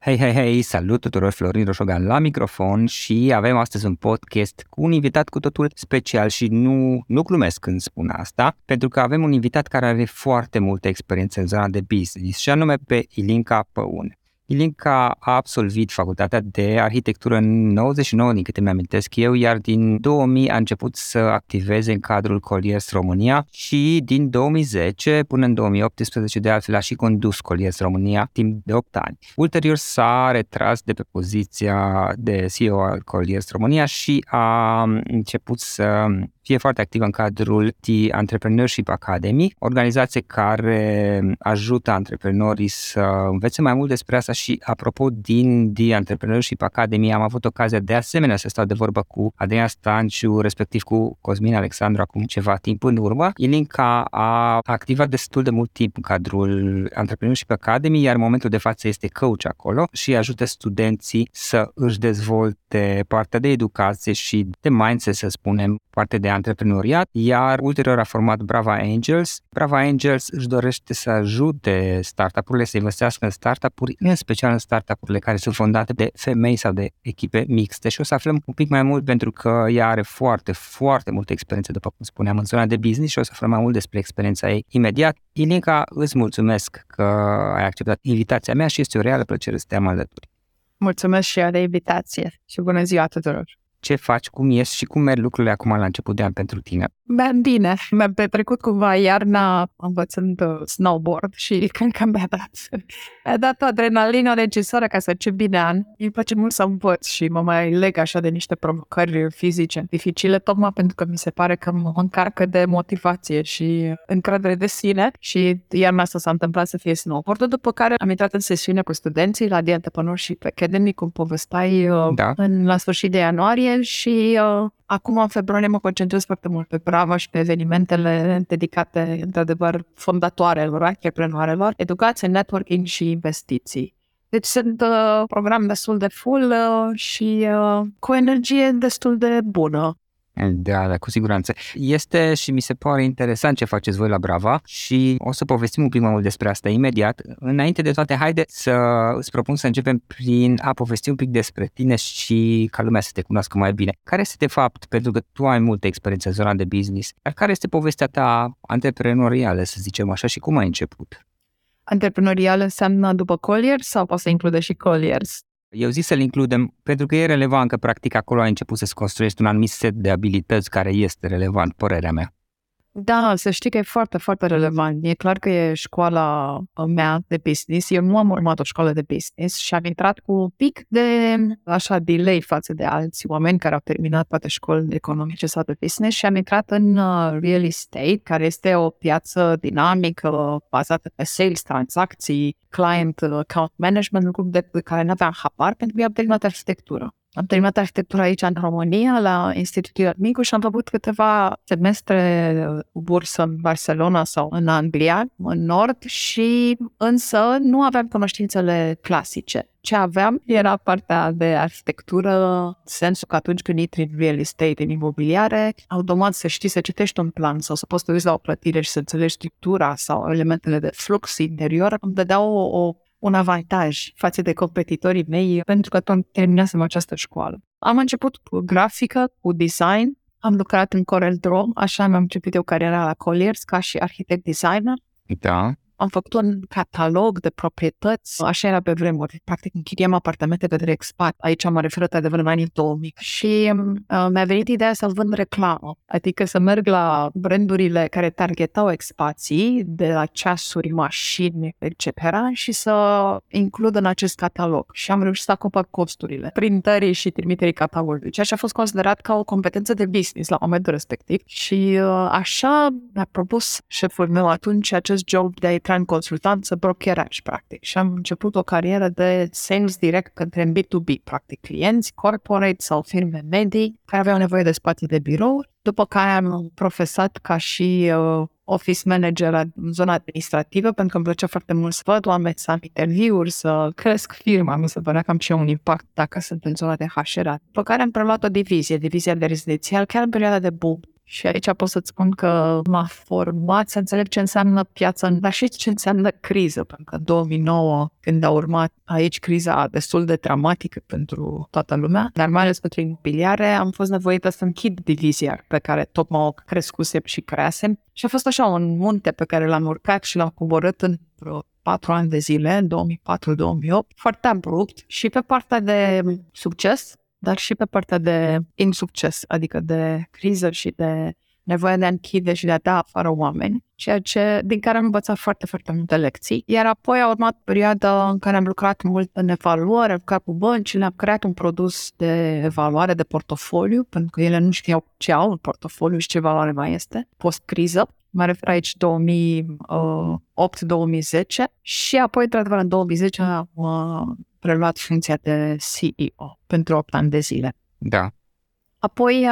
Hei, hei, hei, salut tuturor, Florin Roșogan la microfon și avem astăzi un podcast cu un invitat cu totul special și nu, nu glumesc când spun asta, pentru că avem un invitat care are foarte multă experiență în zona de business și anume pe Ilinca Păun. Ilinca a absolvit facultatea de arhitectură în 99, din câte mi-amintesc eu, iar din 2000 a început să activeze în cadrul Colliers România și din 2010 până în 2018 de altfel a și condus Colliers România timp de 8 ani. Ulterior s-a retras de pe poziția de CEO al Colliers România și a început să fie foarte activă în cadrul The Entrepreneurship Academy, organizație care ajută antreprenorii să învețe mai mult despre asta și apropo din The Entrepreneurship Academy am avut ocazia de asemenea să stau de vorbă cu Adrian Stanciu, respectiv cu Cosmin Alexandru acum ceva timp în urmă. Ilinca a activat destul de mult timp în cadrul Entrepreneurship Academy, iar în momentul de față este coach acolo și ajută studenții să își dezvolte partea de educație și de mindset, să spunem, partea de antreprenoriat, iar ulterior a format Brava Angels. Brava Angels își dorește să ajute startup-urile să investească în startup-uri, în special în startup-urile care sunt fondate de femei sau de echipe mixte și o să aflăm un pic mai mult pentru că ea are foarte, foarte multă experiență, după cum spuneam, în zona de business și o să aflăm mai mult despre experiența ei imediat. Ilinca, îți mulțumesc că ai acceptat invitația mea și este o reală plăcere să te am alături. Mulțumesc și eu de invitație și bună ziua tuturor! Ce faci, cum ești și cum merg lucrurile acum la început de an pentru tine? Bine, mi-am petrecut cumva iarna învățând uh, snowboard și cred că mi-a dat, mi-a dat adrenalina necesară ca să încep bine an. Îmi place mult să învăț și mă mai leg așa de niște provocări fizice dificile, tocmai pentru că mi se pare că mă încarcă de motivație și încredere de sine și iarna asta s-a întâmplat să fie snowboard după care am intrat în sesiune cu studenții la The Entrepreneurship Academy, cum povestai uh, da. în, la sfârșit de ianuarie februarie și uh, acum în februarie mă concentrez foarte mult pe Brava și pe evenimentele dedicate, într-adevăr, fondatoarelor, antreprenoarelor, educație, networking și investiții. Deci sunt uh, program destul de full uh, și uh, cu energie destul de bună. Da, da, cu siguranță. Este și mi se pare interesant ce faceți voi la Brava și o să povestim un pic mai mult despre asta imediat. Înainte de toate, haide să îți propun să începem prin a povesti un pic despre tine și ca lumea să te cunoască mai bine. Care este de fapt, pentru că tu ai multă experiență în zona de business, dar care este povestea ta antreprenorială, să zicem așa, și cum ai început? Antreprenorial înseamnă după Colliers sau poate să include și Colliers? Eu zic să-l includem pentru că e relevant că practic acolo ai început să-ți construiești un anumit set de abilități care este relevant, părerea mea. Da, să știi că e foarte, foarte relevant. E clar că e școala mea de business. Eu nu am urmat o școală de business și am intrat cu un pic de așa delay față de alți oameni care au terminat poate școli economice sau de business și am intrat în uh, real estate, care este o piață dinamică bazată pe sales, tranzacții, client uh, account management, lucruri de care nu aveam habar pentru că am terminat arhitectură. Am terminat arhitectura aici în România, la Institutul Armicu și am făcut câteva semestre bursă în Barcelona sau în Anglia, în nord, și însă nu aveam cunoștințele clasice. Ce aveam era partea de arhitectură, în sensul că atunci când intri în real estate, în imobiliare, automat să știi să citești un plan sau să poți să uiți la o plătire și să înțelegi structura sau elementele de flux interior, îmi dădea o, o un avantaj față de competitorii mei pentru că tot terminasem această școală. Am început cu grafică, cu design, am lucrat în Corel Draw, așa mi-am început eu cariera la Colliers ca și arhitect designer. Da am făcut un catalog de proprietăți, așa era pe vremuri. Practic închiriam apartamente către expat. Aici mă refer adevăr în anii 2000. Și uh, mi-a venit ideea să vând reclamă, adică să merg la brandurile care targetau expații, de la ceasuri, mașini, etc. și să includ în acest catalog. Și am reușit să acopăr costurile, printării și trimiterii catalogului, ceea ce a fost considerat ca o competență de business la momentul respectiv. Și uh, așa mi-a propus șeful meu atunci acest job de a ca în consultanță brokeraj, practic. Și am început o carieră de sales direct către B2B, practic, clienți, corporate sau firme medii care aveau nevoie de spații de birou, după care am profesat ca și uh, office manager în zona administrativă, pentru că îmi plăcea foarte mult să văd oameni, să am interviuri, să cresc firma, mi se părea că am și eu un impact dacă sunt în zona de HR. După care am preluat o divizie, divizia de rezidențial, chiar în perioada de boom și aici pot să-ți spun că m-a format să înțeleg ce înseamnă piața, dar și ce înseamnă criză, pentru că în 2009, când a urmat aici criza destul de dramatică pentru toată lumea, dar mai ales pentru imobiliare, am fost nevoită să închid divizia pe care tot m-au crescusem și creasem. Și a fost așa un munte pe care l-am urcat și l-am coborât în vreo patru ani de zile, în 2004-2008, foarte abrupt și pe partea de succes dar și pe partea de insucces, adică de criză și de nevoie de a închide și de a da afară oameni, ceea ce, din care am învățat foarte, foarte multe lecții. Iar apoi a urmat perioada în care am lucrat mult în evaluare, am lucrat cu bănci, am creat un produs de evaluare de portofoliu, pentru că ele nu știau ce au în portofoliu și ce valoare mai este, post-criză. Mă refer aici 2008-2010 și apoi, într-adevăr, în 2010 am preluat funcția de CEO pentru 8 ani de zile. Da. Apoi,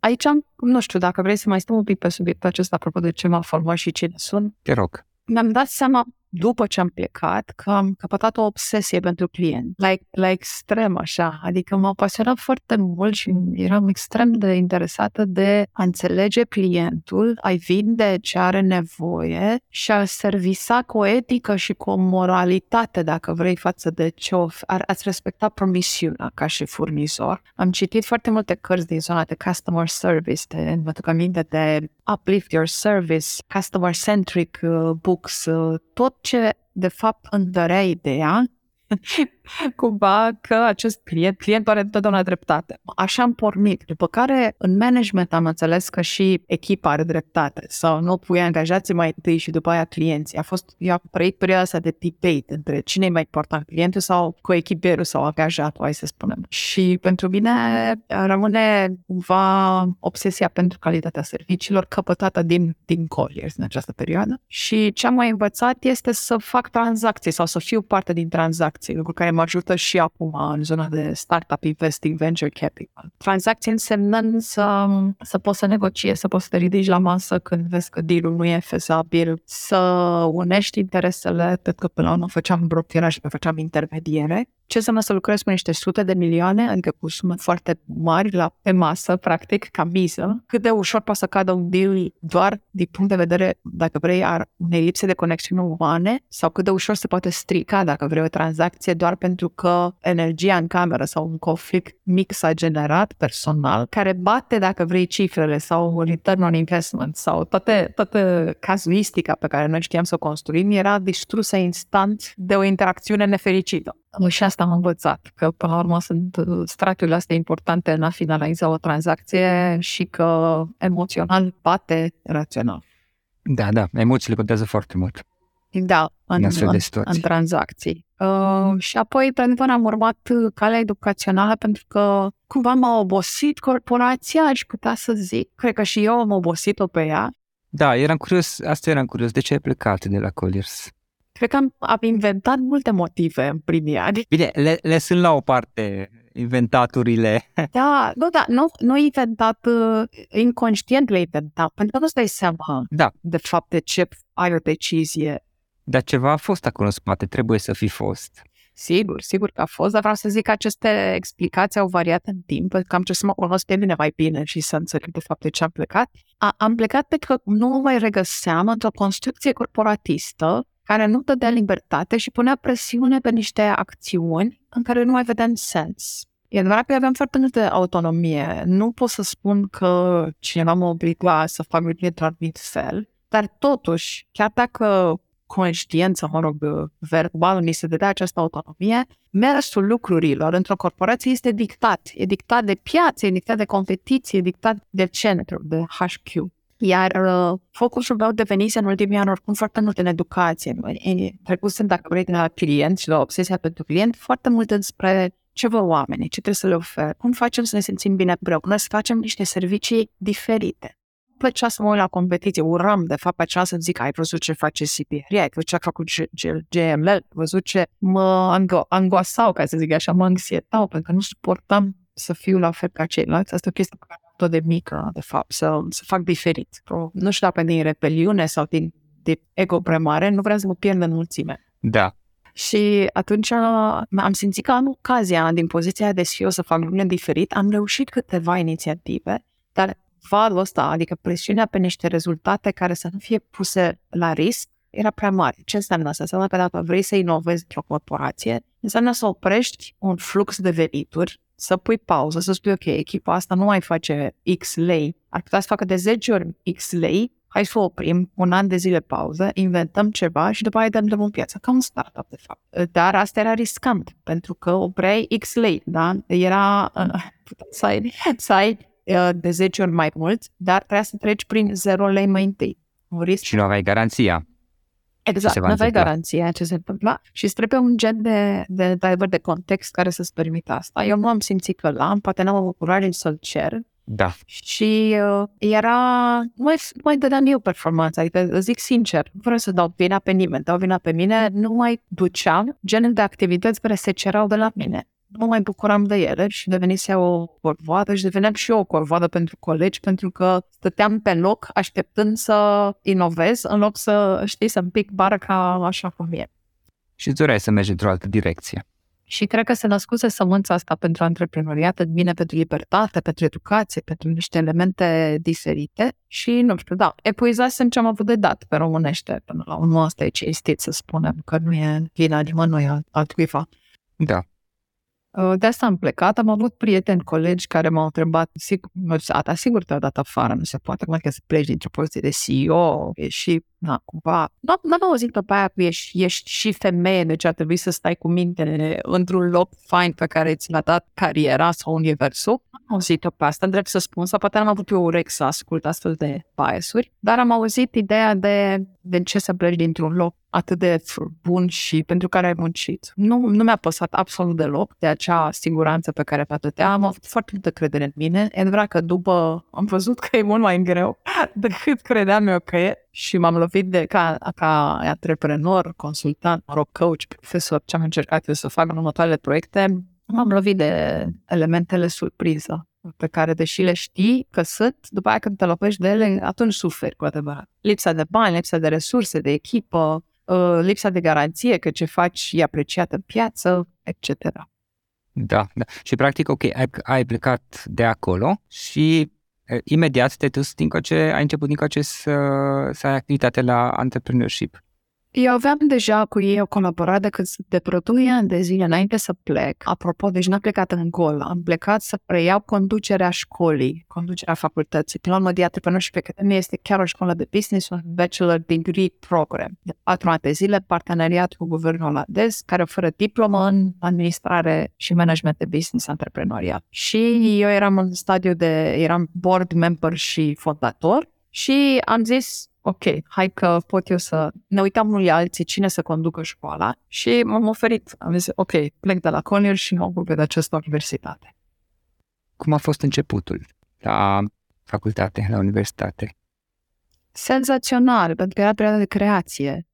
aici am, nu știu, dacă vrei să mai stăm un pic pe subiectul acesta, apropo de ce m-a format și cine sunt. Te rog. Mi-am dat seama după ce am plecat, că am căpătat o obsesie pentru client, la, la extrem așa, adică m-a pasionat foarte mult și eram extrem de interesată de a înțelege clientul, a-i vinde ce are nevoie și a servisa cu o etică și cu o moralitate, dacă vrei, față de ce of- ar, ați respecta promisiunea ca și furnizor. Am citit foarte multe cărți din zona de customer service, de, mă duc aminte de Uplift Your Service, Customer-Centric uh, Books, uh, tot ce de fapt întărea ideea cumva că acest client, clientul are întotdeauna dreptate. Așa am pornit. După care, în management am înțeles că și echipa are dreptate. Sau nu pui angajații mai întâi și după aia clienții. A fost, eu am trăit perioada asta de debate între cine e mai important, clientul sau cu echipierul sau angajatul, hai să spunem. Și pentru mine rămâne cumva obsesia pentru calitatea serviciilor căpătată din, din Colliers în această perioadă. Și ce am mai învățat este să fac tranzacții sau să fiu parte din tranzacții, lucru care mă ajută și acum în zona de startup investing, venture capital. Tranzacții însemnând să, să poți să negociezi, să poți să te ridici la masă când vezi că deal nu e fezabil, să unești interesele, pentru că până la urmă făceam brokeraj și făceam intermediere ce înseamnă să lucrezi cu niște sute de milioane, adică cu sume foarte mari la, pe masă, practic, ca miză, cât de ușor poate să cadă un deal doar din punct de vedere, dacă vrei, a unei lipse de conexiuni umane sau cât de ușor se poate strica, dacă vrei, o tranzacție doar pentru că energia în cameră sau un conflict mic s-a generat personal, care bate, dacă vrei, cifrele sau return on investment sau toate, toată cazuistica pe care noi știam să o construim era distrusă instant de o interacțiune nefericită. Și asta am învățat, că până la urmă sunt uh, straturile astea importante în a finaliza o tranzacție și că emoțional bate rațional. Da, da, emoțiile contează foarte mult. Da, în, în, în, în tranzacții. Uh, și apoi, pentru am urmat calea educațională pentru că cumva m-a obosit corporația, aș putea să zic. Cred că și eu am obosit-o pe ea. Da, eram curios, asta eram curios. De ce ai plecat de la Colliers? Cred că am, am inventat multe motive în primii ani. Bine, le, le sunt la o parte inventaturile. Da, nu, da, nu, nu inventat, uh, inconștient le inventat, pentru că nu-ți dai seama Da, de fapt de ce ai o decizie. dar ceva a fost acolo în spate, trebuie să fi fost. Sigur, sigur că a fost, dar vreau să zic că aceste explicații au variat în timp, pentru că am încercat să mă cunosc pe mine mai bine și să înțeleg de fapt de ce am plecat. A, am plecat pentru că nu mă mai regăseam într-o construcție corporatistă care nu dădea libertate și punea presiune pe niște acțiuni în care nu mai vedeam sens. E adevărat că aveam foarte multă autonomie. Nu pot să spun că cineva mă obliga să fac lucruri într-un anumit fel, dar totuși, chiar dacă conștiință, mă rog, verbal, mi se dădea această autonomie, mersul lucrurilor într-o corporație este dictat. E dictat de piață, e dictat de competiție, e dictat de centru, de HQ. Iar uh, focusul meu devenise în ultimii ani oricum foarte mult în educație. Trecusem, dacă vrei, de la client și de la obsesia pentru client, foarte mult despre ce vă oamenii, ce trebuie să le ofer, cum facem să ne simțim bine împreună, să facem niște servicii diferite plăcea să mă uit la competiție, uram de fapt pe aceea să zic, ai văzut ce face CPR, ai văzut ce a făcut GML, ai văzut ce mă ango- angoasau, ca să zic așa, mă anxietau, pentru că nu suportam să fiu la fel ca ceilalți. Asta e o chestie tot de mică, de fapt, să, să fac diferit. O, nu știu dacă din repeliune sau din de ego prea mare, nu vreau să mă pierd în mulțime. Da, Și atunci am simțit că am ocazia, din poziția de CEO, să fac lucrurile diferit. Am reușit câteva inițiative, dar valul ăsta, adică presiunea pe niște rezultate care să nu fie puse la risc, era prea mare. Ce înseamnă asta? Înseamnă că dacă vrei să inovezi într-o corporație, înseamnă să oprești un flux de venituri, să pui pauză, să spui, ok, echipa asta nu mai face X lei, ar putea să facă de 10 ori X lei, hai să o oprim, un an de zile pauză, inventăm ceva și după aia dăm drumul în piață, ca un startup, de fapt. Dar asta era riscant, pentru că opreai X lei, da? Era, uh, să ai, să ai uh, de 10 ori mai mult, dar trebuia să treci prin 0 lei mai întâi. Un risc și nu aveai garanția. Exact, se va nu aveai întâmpla. garanția ce se întâmpla și îți trebuie un gen de, de driver de context care să-ți permită asta. Eu nu am simțit că l-am, poate n-am avut curajul să-l cer Da, și uh, era, nu mai, nu mai dădeam eu performanța, adică îți zic sincer, nu vreau să dau vina pe nimeni, dau vina pe mine, nu mai duceam genul de activități care se cerau de la mine. Nu mă mai bucuram de ele și devenise o corvoadă și deveneam și eu o corvoadă pentru colegi pentru că stăteam pe loc așteptând să inovez în loc să, știi, să-mi pic barca așa cum e. și îți doreai să mergi într-o altă direcție. Și cred că se născuse sămânța asta pentru antreprenoriat, în mine pentru libertate, pentru educație, pentru niște elemente diferite și, nu știu, da, epuizasem ce am avut de dat pe românește până la urmă. Asta e cinstit să spunem, că nu e vina nimănui alt- altcuiva. Da, Uh, De asta am plecat, am avut prieteni, colegi care m-au întrebat, sigur, nu știu, a, da, sigur te-au dat afară, nu se poate, cum adică să pleci dintr-o poziție de CEO, e și, na, cumva, nu n-am auzit că pe aia că ești, ești și femeie, deci ar trebui să stai cu minte într-un loc fain pe care ți l-a dat cariera sau universul. N-am auzit-o pe asta, drept să spun, sau poate n-am avut eu urechi să ascult astfel de biasuri, dar am auzit ideea de, de ce să pleci dintr-un loc atât de f- bun și pentru care ai muncit. Nu, nu mi-a păsat absolut deloc de acea siguranță pe care pe atâtea. Am avut foarte multă credere în mine. E adevărat că după am văzut că e mult mai greu decât credeam eu că e și m-am lovit de ca, ca antreprenor, consultant, mă rog, coach, profesor, ce am încercat eu să fac în următoarele proiecte, m-am lovit de elementele surpriză pe care, deși le știi că sunt, după aia când te lovești de ele, atunci suferi cu adevărat. Lipsa de bani, lipsa de resurse, de echipă, uh, lipsa de garanție că ce faci e apreciat în piață, etc. da, da. Și practic, ok, ai, ai plecat de acolo și e, imediat te-ai dus din ce ai început din ce să, să ai activitate la entrepreneurship. Eu aveam deja cu ei o colaborare cât de vreo 2 ani de zile înainte să plec. Apropo, deci n-am plecat în gol. Am plecat să preiau conducerea școlii, conducerea facultății. Prin urmă, de Entrepreneurship Academy este chiar o școală de business, un bachelor degree program. De patru ani de zile, parteneriat cu guvernul olandez, care oferă diplomă în administrare și management de business antreprenoriat. Și eu eram în stadiu de, eram board member și fondator și am zis, ok, hai că pot eu să ne uităm unii alții cine să conducă școala și m-am oferit. Am zis, ok, plec de la Collier și mă ocup de această universitate. Cum a fost începutul la facultate, la universitate? Senzațional, pentru că era perioada de creație.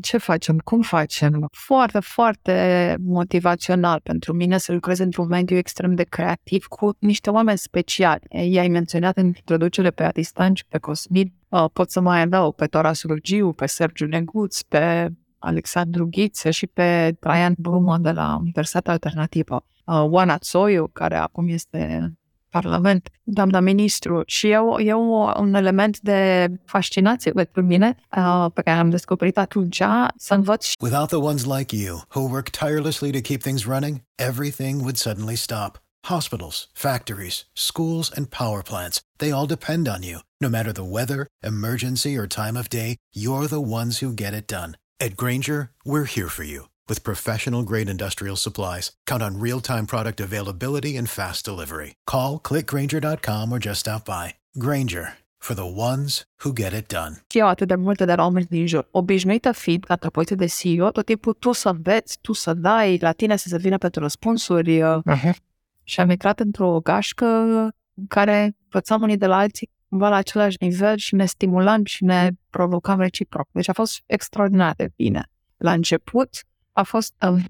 Ce facem, cum facem. Foarte, foarte motivațional pentru mine să lucrez într-un mediu extrem de creativ cu niște oameni speciali. I-ai menționat în introducere pe Adistan și pe Cosmin. Uh, pot să mai adaug pe Toras Rugiu, pe Sergiu Neguț, pe Alexandru Ghiță și pe Traian Brumă de la Universitatea Alternativă. Uh, Oana Tsoiu, care acum este Parlament, doamna ministru, și eu, eu un element de fascinație pentru mine uh, pe care am descoperit atunci să învăț. Without the ones like you, who work tirelessly to keep things running, everything would suddenly stop. Hospitals, factories, schools, and power plants, they all depend on you. No matter the weather, emergency, or time of day, you're the ones who get it done. At Granger, we're here for you with professional grade industrial supplies, count on real time product availability and fast delivery. Call clickgranger.com or just stop by. Granger for the ones who get it done. Și eu atât de multe de la oameni din jur. Obișnuită fiind ca tăpăită de CEO, tot timpul tu să înveți, tu să dai la tine să se vină pentru răspunsuri. Uh-huh. Și am intrat într-o gașcă în care învățam unii de la alții cumva la același nivel și ne stimulam și ne provocam reciproc. Deci a fost extraordinar de bine. La început, a fost um,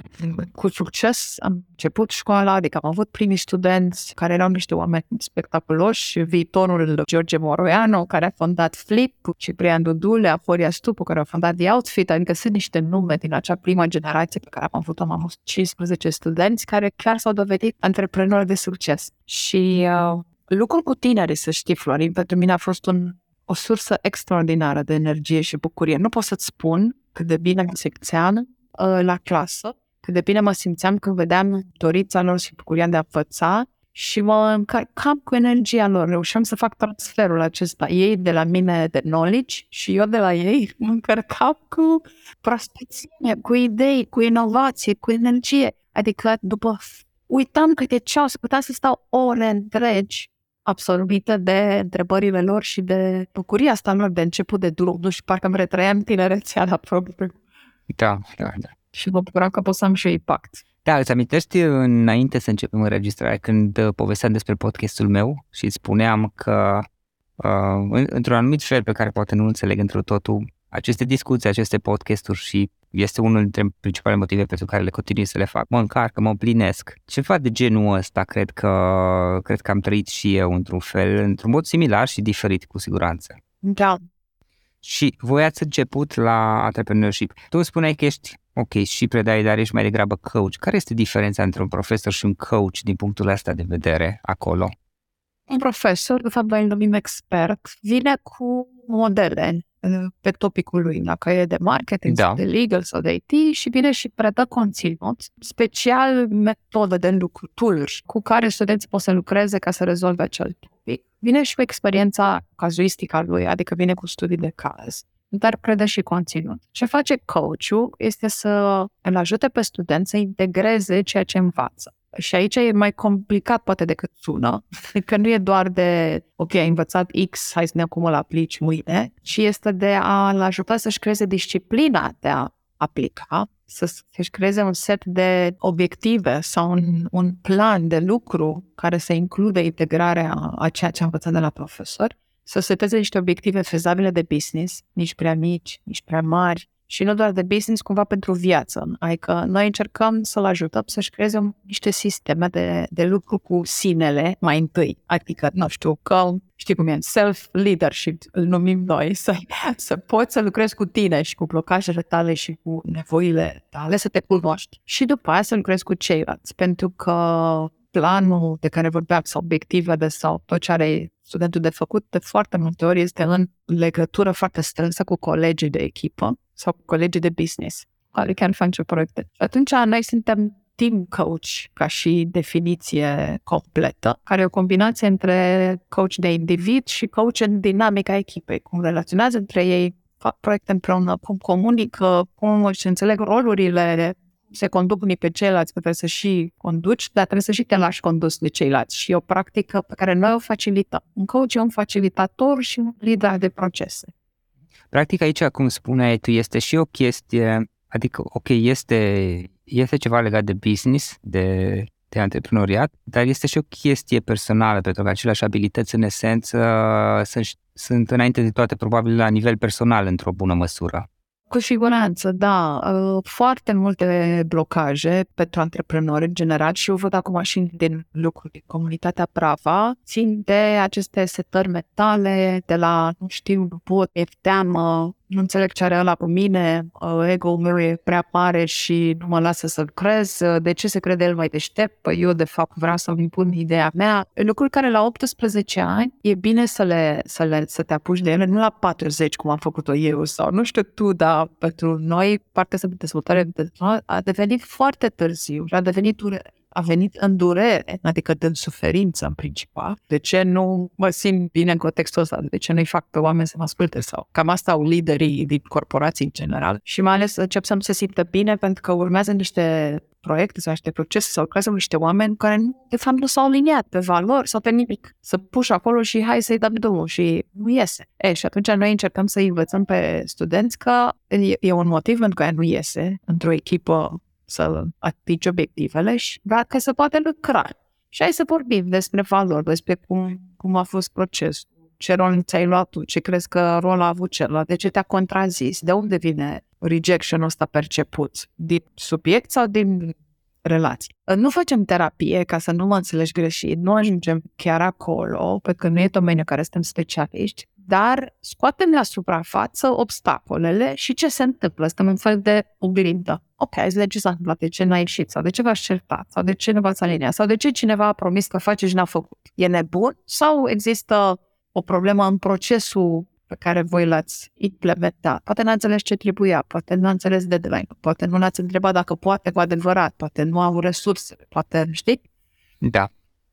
cu succes. Am început școala, adică am avut primii studenți care erau niște oameni spectaculoși, viitorul George Moroiano, care a fondat Flip, Ciprian Dudule, Aforia Stupu, care a fondat The Outfit, adică sunt niște nume din acea prima generație pe care am avut am avut 15 studenți care chiar s-au dovedit antreprenori de succes. Și uh, lucrul cu tineri, să știi, Florin, pentru mine a fost un, o sursă extraordinară de energie și bucurie. Nu pot să-ți spun cât de bine în secțeană, Uh, la clasă, cât de bine mă simțeam când vedeam dorința lor și bucuria de a învăța și mă încărcam cu energia lor. Reușeam să fac transferul acesta. Ei de la mine de knowledge și eu de la ei mă încărcam cu prospețime, cu idei, cu inovație, cu energie. Adică după uitam câte ceas, puteam să stau ore întregi absorbită de întrebările lor și de bucuria asta lor de început de drum. Nu știu, parcă îmi retrăiam tinerețea la propriu. Da, da, da. Și mă bucuram că pot să am și impact. Da, îți amintești înainte să începem înregistrarea, când uh, povesteam despre podcastul meu și îți spuneam că uh, într-un anumit fel pe care poate nu înțeleg într totul, aceste discuții, aceste podcasturi și este unul dintre principalele motive pentru care le continui să le fac. Mă încarcă, mă plinesc. Ceva de genul ăsta cred că, cred că am trăit și eu într-un fel, într-un mod similar și diferit cu siguranță. Da, și voi ați început la entrepreneurship. Tu spuneai că ești, ok, și predai, dar ești mai degrabă coach. Care este diferența între un profesor și un coach din punctul ăsta de vedere acolo? Un profesor, de fapt, noi îl numim expert, vine cu modele uh, pe topicul lui, la care e de marketing, da. sau de legal sau de IT și vine și predă conținut, special metode de lucru, tools cu care studenții pot să lucreze ca să rezolve acel topic vine și cu experiența cazuistică lui, adică vine cu studii de caz, dar predă și conținut. Ce face coachul este să îl ajute pe student să integreze ceea ce învață. Și aici e mai complicat poate decât sună, că nu e doar de, ok, ai învățat X, hai să ne acum îl aplici mâine, ci este de a-l ajuta să-și creeze disciplina de a aplica, să-și creeze un set de obiective sau un, un plan de lucru care să include integrarea a ceea ce a învățat de la profesor, să seteze niște obiective fezabile de business, nici prea mici, nici prea mari, și nu doar de business, cumva pentru viață. Adică noi încercăm să-l ajutăm să-și creeze niște sisteme de, de lucru cu sinele mai întâi. Adică, nu știu, că știi cum e, self-leadership, îl numim noi, să, să poți să lucrezi cu tine și cu blocajele tale și cu nevoile tale, să te cunoști. Și după aia să lucrezi cu ceilalți, pentru că planul de care vorbeam sau obiectivele sau tot ce are studentul de făcut de foarte multe ori este în legătură foarte strânsă cu colegii de echipă sau cu colegii de business care chiar face proiecte. Și atunci noi suntem team coach ca și definiție completă, care e o combinație între coach de individ și coach în dinamica echipei, cum relaționează între ei, fac proiecte împreună, cum comunică, cum își înțeleg rolurile, se conduc unii pe ceilalți, că trebuie să și conduci, dar trebuie să și te lași condus de ceilalți. Și e o practică pe care noi o facilităm. Un coach e un facilitator și un lider de procese. Practic aici, cum spuneai tu, este și o chestie, adică, ok, este, este ceva legat de business, de, de antreprenoriat, dar este și o chestie personală, pentru că aceleași abilități, în esență, sunt, sunt înainte de toate, probabil, la nivel personal, într-o bună măsură. Cu siguranță, da. Uh, foarte multe blocaje pentru antreprenori în general și eu văd acum și din lucruri din comunitatea Brava, țin de aceste setări mentale, de la, nu știu, nu pot, e teamă, nu înțeleg ce are ăla cu mine, uh, ego-ul meu e prea mare și nu mă lasă să crez, uh, de ce se crede el mai deștept? Păi eu, de fapt, vreau să-mi impun ideea mea. Lucruri care la 18 ani e bine să, le, să, le, să te apuci de ele, nu la 40, cum am făcut-o eu, sau nu știu tu, dar pentru noi partea de dezvoltare a devenit foarte târziu și a devenit a venit în durere, adică în suferință în principal. De ce nu mă simt bine în contextul ăsta? De ce nu-i fac pe oameni să mă asculte? Sau cam asta au liderii din corporații în general. Și mai ales încep să-mi se simtă bine pentru că urmează niște proiecte sau niște procese sau lucrează niște oameni care de fapt nu s-au aliniat pe valori sau pe nimic. Să puși acolo și hai să-i dăm drumul și nu iese. E, și atunci noi încercăm să învățăm pe studenți că e, e un motiv pentru care nu iese într-o echipă să atingi obiectivele și dacă se poate lucra. Și hai să vorbim despre valori, despre cum, cum a fost procesul, ce rol ți-ai luat tu, ce crezi că rol a avut celălalt, de ce te-a contrazis, de unde vine rejection-ul ăsta perceput, din subiect sau din relații. Nu facem terapie, ca să nu mă înțelegi greșit, nu ajungem chiar acolo, pentru că nu e domeniul care suntem specialiști, dar scoatem la suprafață obstacolele și ce se întâmplă. Suntem un fel de oglindă. Ok, de ce s-a întâmplat, de ce n-ai ieșit, sau de ce v-ați certat, sau de ce nu v-ați aliniat, sau de ce cineva a promis că face și n-a făcut. E nebun sau există o problemă în procesul pe care voi l-ați implementat. Poate n-a înțeles ce trebuia, poate nu a înțeles deadline, poate nu l-ați întrebat dacă poate cu adevărat, poate nu au resurse, poate, știi? Da.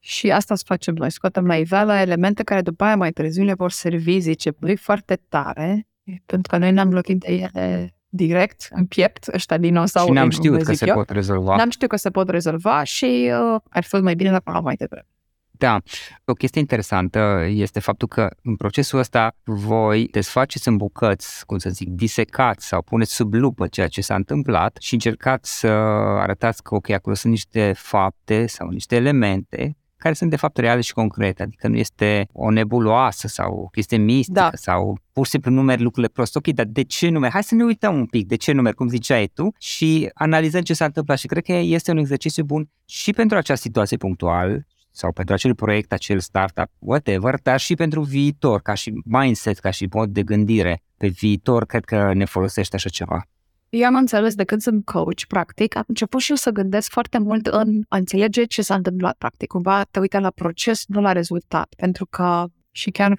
Și asta îți facem noi, scoatem la iveală elemente care după aia mai târziu le vor servi, zice, băi, foarte tare, pentru că noi ne-am lovit de ele direct în piept, ăștia dinosauri. Și n-am știut că se eu. pot rezolva. N-am știut că se pot rezolva și uh, ar fi fost mai bine dacă mai devreme. Da, o chestie interesantă este faptul că în procesul ăsta voi desfaceți în bucăți, cum să zic, disecați sau puneți sub lupă ceea ce s-a întâmplat și încercați să arătați că, ok, acolo sunt niște fapte sau niște elemente care sunt de fapt reale și concrete, adică nu este o nebuloasă sau o chestie mistică da. sau pur și simplu numeri lucrurile prost. Ok, dar de ce numeri? Hai să ne uităm un pic de ce numeri, cum ziceai tu, și analizăm ce s-a întâmplat și cred că este un exercițiu bun și pentru această situație punctual sau pentru acel proiect, acel startup, whatever, dar și pentru viitor, ca și mindset, ca și mod de gândire pe viitor, cred că ne folosește așa ceva. Eu am înțeles de când sunt coach, practic, am început și eu să gândesc foarte mult în a înțelege ce s-a întâmplat, practic. Cumva te uita la proces, nu la rezultat. Pentru că și chiar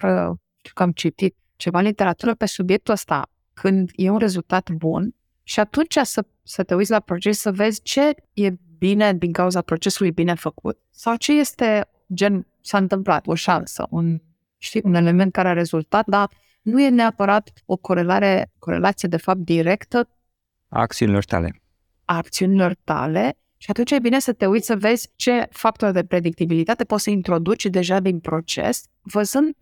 știu că am citit ceva literatură pe subiectul ăsta, când e un rezultat bun și atunci să, să te uiți la proces, să vezi ce e bine din cauza procesului bine făcut sau ce este gen s-a întâmplat, o șansă, un, știi, un element care a rezultat, dar nu e neapărat o corelare, corelație de fapt directă a acțiunilor tale. A acțiunilor tale și atunci e bine să te uiți să vezi ce factori de predictibilitate poți să introduci deja din proces, văzând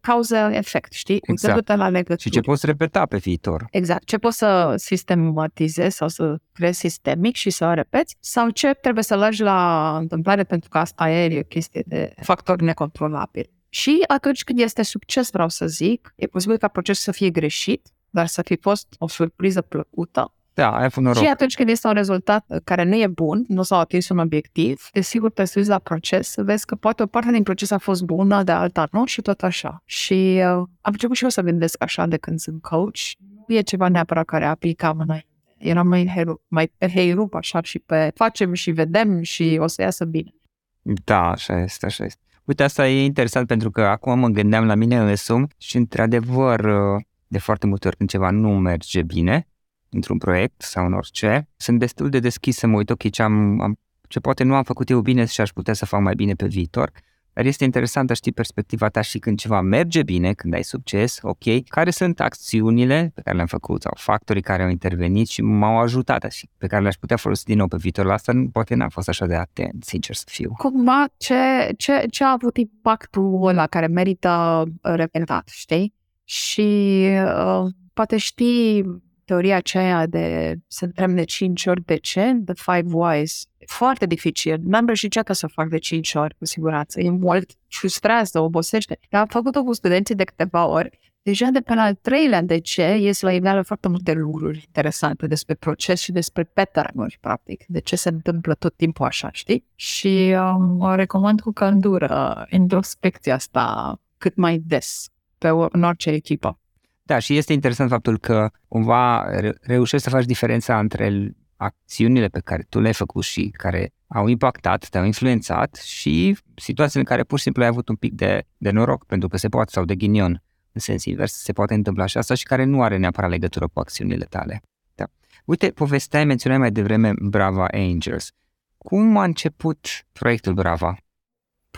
cauză-efect, știi? Exact. La legături. Și ce poți repeta pe viitor. Exact. Ce poți să sistematizezi sau să creezi sistemic și să o repeți sau ce trebuie să lași la întâmplare pentru că asta e o chestie de factori necontrolabili. Și atunci când este succes, vreau să zic, e posibil ca procesul să fie greșit, dar să fi fost o surpriză plăcută. Da, ai avut noroc. Și atunci când este un rezultat care nu e bun, nu s-a atins un obiectiv, desigur te uiți la proces să vezi că poate o parte din proces a fost bună, de alta nu și tot așa. Și uh, am început și eu să gândesc așa de când sunt coach. Nu e ceva neapărat care aplicam înainte. Eram mai, hero, mai pe heirup așa și pe facem și vedem și o să iasă bine. Da, așa este, așa este. Uite, asta e interesant pentru că acum mă gândeam la mine însumi și într-adevăr uh, de foarte multe ori când ceva nu merge bine într-un proiect sau în orice, sunt destul de deschis să mă uit, ok, ce, am, am, ce poate nu am făcut eu bine și aș putea să fac mai bine pe viitor. Dar este interesant să știi perspectiva ta și când ceva merge bine, când ai succes, ok, care sunt acțiunile pe care le-am făcut sau factorii care au intervenit și m-au ajutat și pe care le-aș putea folosi din nou pe viitor. La asta poate n-am fost așa de atent, sincer să fiu. Cumva, ce, ce, ce a avut impactul ăla care merită repetat, știi? Și uh, poate știi teoria aceea de să întreb de 5 ori de ce, the five whys. Foarte dificil. N-am reușit niciodată să fac de 5 ori, cu siguranță. E mult, frustrează, obosește. Dar am făcut-o cu studenții de câteva ori deja de pe la al treilea DC ies la iveală foarte multe lucruri interesante despre proces și despre pattern practic, de ce se întâmplă tot timpul așa, știi? Și um, o recomand cu căldură introspecția asta cât mai des pe în orice echipă. Da, și este interesant faptul că cumva reușești să faci diferența între acțiunile pe care tu le-ai făcut și care au impactat, te-au influențat și situațiile în care pur și simplu ai avut un pic de, de noroc, pentru că se poate, sau de ghinion, în sens invers, se poate întâmpla și asta și care nu are neapărat legătură cu acțiunile tale. Da. Uite, povesteai, menționai mai devreme Brava Angels. Cum a început proiectul Brava?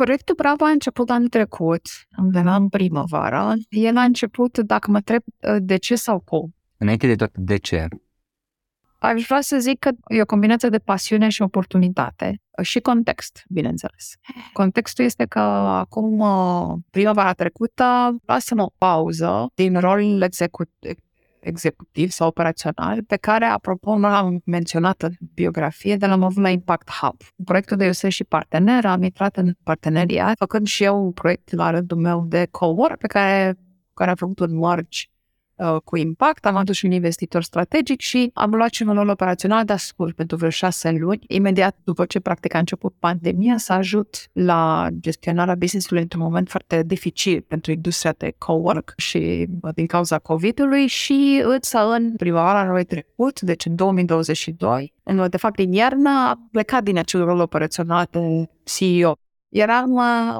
Proiectul Bravo a început anul trecut, undeva în primăvară. El a început, dacă mă întreb de ce sau cum. Înainte de tot, de ce? Aș vrea să zic că e o combinație de pasiune și oportunitate și context, bineînțeles. Contextul este că acum, primăvara trecută, lasăm o pauză din rolul execut- executiv sau operațional, pe care, apropo, nu l-am menționat în biografie, de l-am avut la Impact Hub. Proiectul de eu sunt și partener, am intrat în parteneriat, făcând și eu un proiect la rândul meu de co-work, pe care, care am făcut un merge Uh, cu impact, am adus un investitor strategic și am luat și un rol operațional de scurt pentru vreo șase luni. Imediat după ce practic a început pandemia să ajut la gestionarea business-ului într-un moment foarte dificil pentru industria de co-work și uh, din cauza COVID-ului și însă în primăvara anului trecut, deci în 2022, în, de fapt din iarnă, am plecat din acel rol operațional de CEO. Eram uh,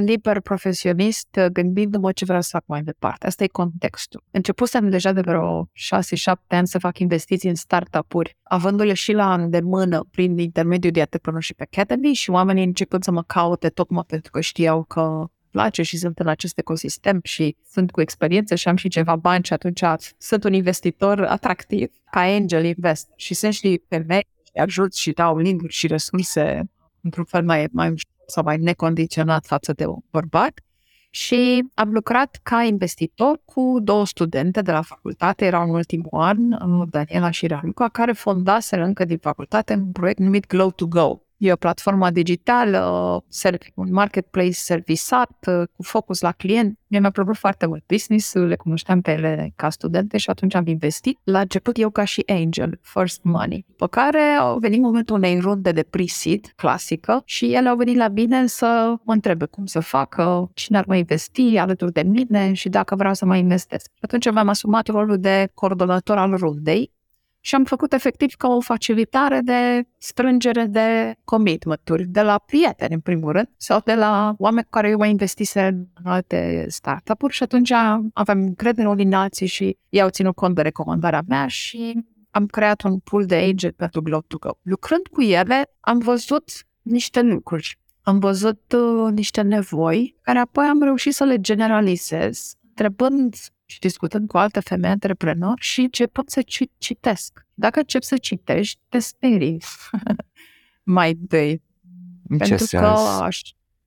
liber profesionist, uh, gândindu-mă ce vreau să fac mai departe. Asta e contextul. Începusem deja de vreo 6-7 ani să fac investiții în startup-uri, avându-le și la îndemână prin intermediul de Entrepreneurship Academy și oamenii începând să mă caute tocmai pentru că știau că place și sunt în acest ecosistem și sunt cu experiență și am și ceva bani și atunci sunt un investitor atractiv ca angel invest și sunt și femei și ajut și dau link și resurse într-un fel mai, mai sau mai necondiționat față de un bărbat și am lucrat ca investitor cu două studente de la facultate, erau în ultimul an, Daniela și Raluca, care fondaseră încă din facultate un proiect numit Glow to Go. E o platformă digitală, un marketplace servisat, cu focus la client. Mie mi-a plăcut foarte mult business, le cunoșteam pe ele ca studente și atunci am investit. La început eu ca și angel, first money. Pe care au venit momentul unei runde de pre-seed clasică și ele au venit la mine să mă întrebe cum să facă, cine ar mai investi alături de mine și dacă vreau să mai investesc. Atunci mi-am asumat rolul de coordonator al rundei și am făcut efectiv ca o facilitare de strângere de commitment-uri de la prieteni, în primul rând, sau de la oameni cu care eu mai investise în alte startup-uri și atunci aveam încredere unii în alții și i-au ținut cont de recomandarea mea și am creat un pool de agent pentru Globe to Go. Lucrând cu ele, am văzut niște lucruri. Am văzut uh, niște nevoi care apoi am reușit să le generalizez, întrebând și discutând cu alte femei antreprenori și începând să citesc. Dacă încep să citești, te sperii mai întâi. Pentru sens? că aș,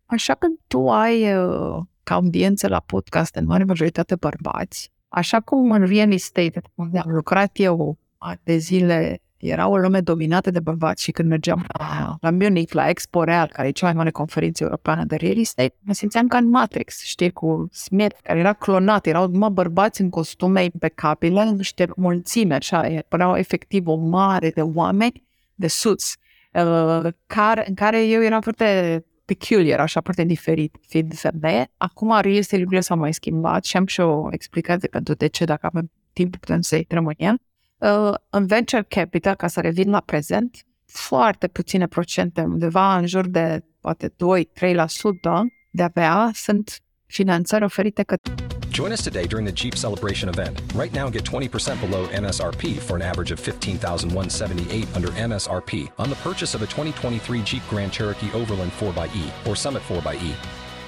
așa când tu ai uh, ca audiență la podcast în mare majoritate bărbați, așa cum în real estate, unde am lucrat eu de zile era o lume dominată de bărbați și când mergeam la, la Munich, la Expo Real, care e cea mai mare conferință europeană de real estate, mă simțeam ca în Matrix, știi, cu Smith, care era clonat, erau numai bărbați în costume impecabile, niște mulțime, așa, păreau efectiv o mare de oameni, de suți, uh, care, în care eu eram foarte peculiar, așa, foarte diferit, fiind femeie. Acum real estate lucrurile s-au mai schimbat și am și o explicație pentru de ce, dacă avem timp, putem să-i rămânem uh, Uh, în venture capital, ca să revin la prezent, foarte puține procente, undeva în jur de poate 2-3% de sunt finanțări oferite către Join us today during the Jeep Celebration event. Right now, get 20% below MSRP for an average of 15178 under MSRP on the purchase of a 2023 Jeep Grand Cherokee Overland 4xE or Summit 4xE.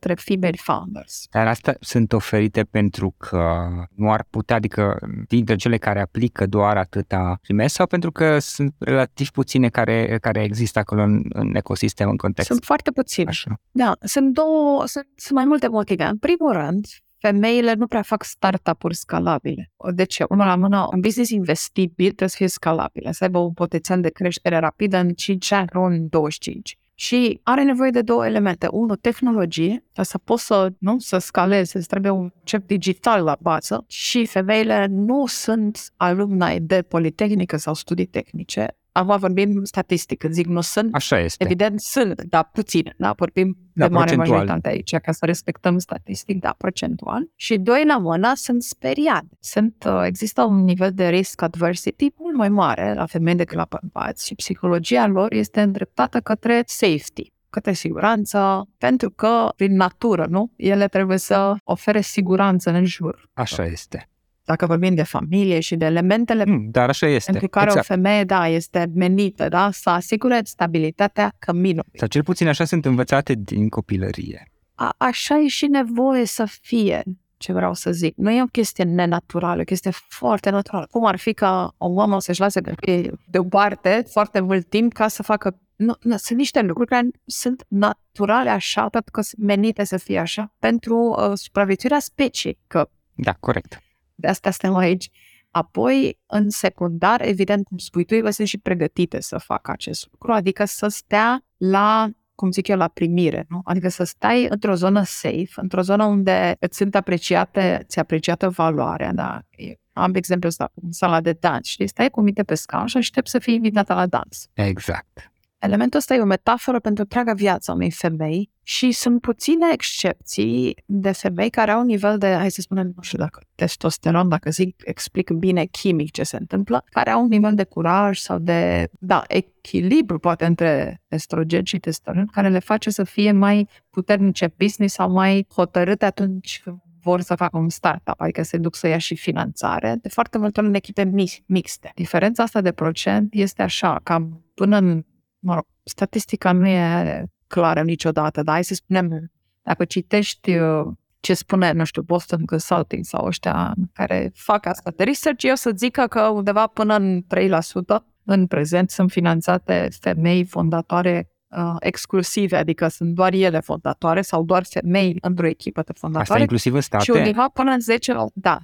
Între female founders. Dar astea sunt oferite pentru că nu ar putea, adică dintre cele care aplică doar atâta primesc sau pentru că sunt relativ puține care, care există acolo în, în ecosistem, în context? Sunt foarte puține. Așa. Da, sunt două, sunt, sunt mai multe motive. În primul rând, femeile nu prea fac startup-uri scalabile. De ce? Unul la mână, un business investibil trebuie să fie scalabil, să aibă un potențial de creștere rapidă în 5 ani, nu în 25. Și are nevoie de două elemente. Unul, tehnologie, ca să poți să, nu, să scalezi, să trebuie un cep digital la bază. Și femeile nu sunt alumni de politehnică sau studii tehnice, Acum vorbim statistic, când zic nu sunt, Așa este. evident sunt, dar puține, da? Vorbim Da, de mare procentual. majoritate aici, ca să respectăm statistic, da, procentual. Și doi la mână sunt speriate. Sunt, uh, există un nivel de risk adversity mult mai mare la femei decât la bărbați și psihologia lor este îndreptată către safety către siguranță, pentru că, prin natură, nu? Ele trebuie să ofere siguranță în jur. Așa este. Dacă vorbim de familie și de elementele Mm, dar așa este. pentru care exact. o femeie, da, este menită, da, să asigure stabilitatea căminului. Sau cel puțin așa sunt învățate din copilărie. A, așa e și nevoie să fie, ce vreau să zic. Nu e o chestie nenaturală, e o chestie foarte naturală. Cum ar fi ca o mamă să-și lase copiii deoparte foarte mult timp ca să facă... Nu, nu, sunt niște lucruri care sunt naturale așa, pentru că sunt menite să fie așa, pentru uh, supraviețuirea speciei, că Da, corect. De asta suntem aici. Apoi, în secundar, evident, cum spui tu, ele sunt și pregătite să facă acest lucru, adică să stea la cum zic eu, la primire, nu? Adică să stai într-o zonă safe, într-o zonă unde îți sunt apreciate, ți apreciată valoarea, da? E- Am exemplu ăsta, în sala de dans, știi? Stai cu minte pe scaun și aștept să fii invitată la dans. Exact. Elementul ăsta e o metaforă pentru întreaga viața unei femei și sunt puține excepții de femei care au un nivel de, hai să spunem, nu știu dacă testosteron, dacă zic, explic bine chimic ce se întâmplă, care au un nivel de curaj sau de, da, echilibru poate între estrogen și testosteron, care le face să fie mai puternice în business sau mai hotărâte atunci când vor să facă un startup, adică se duc să ia și finanțare, de foarte multe ori în echipe mi- mixte. Diferența asta de procent este așa, cam până în mă rog, statistica nu e clară niciodată, dar hai să spunem, dacă citești uh, ce spune, nu știu, Boston Consulting sau ăștia care fac asta de research, eu să zică că undeva până în 3% în prezent sunt finanțate femei fondatoare uh, exclusive, adică sunt doar ele fondatoare sau doar femei într-o echipă de Asta fondatoare inclusiv în state? și undeva până în 10, da,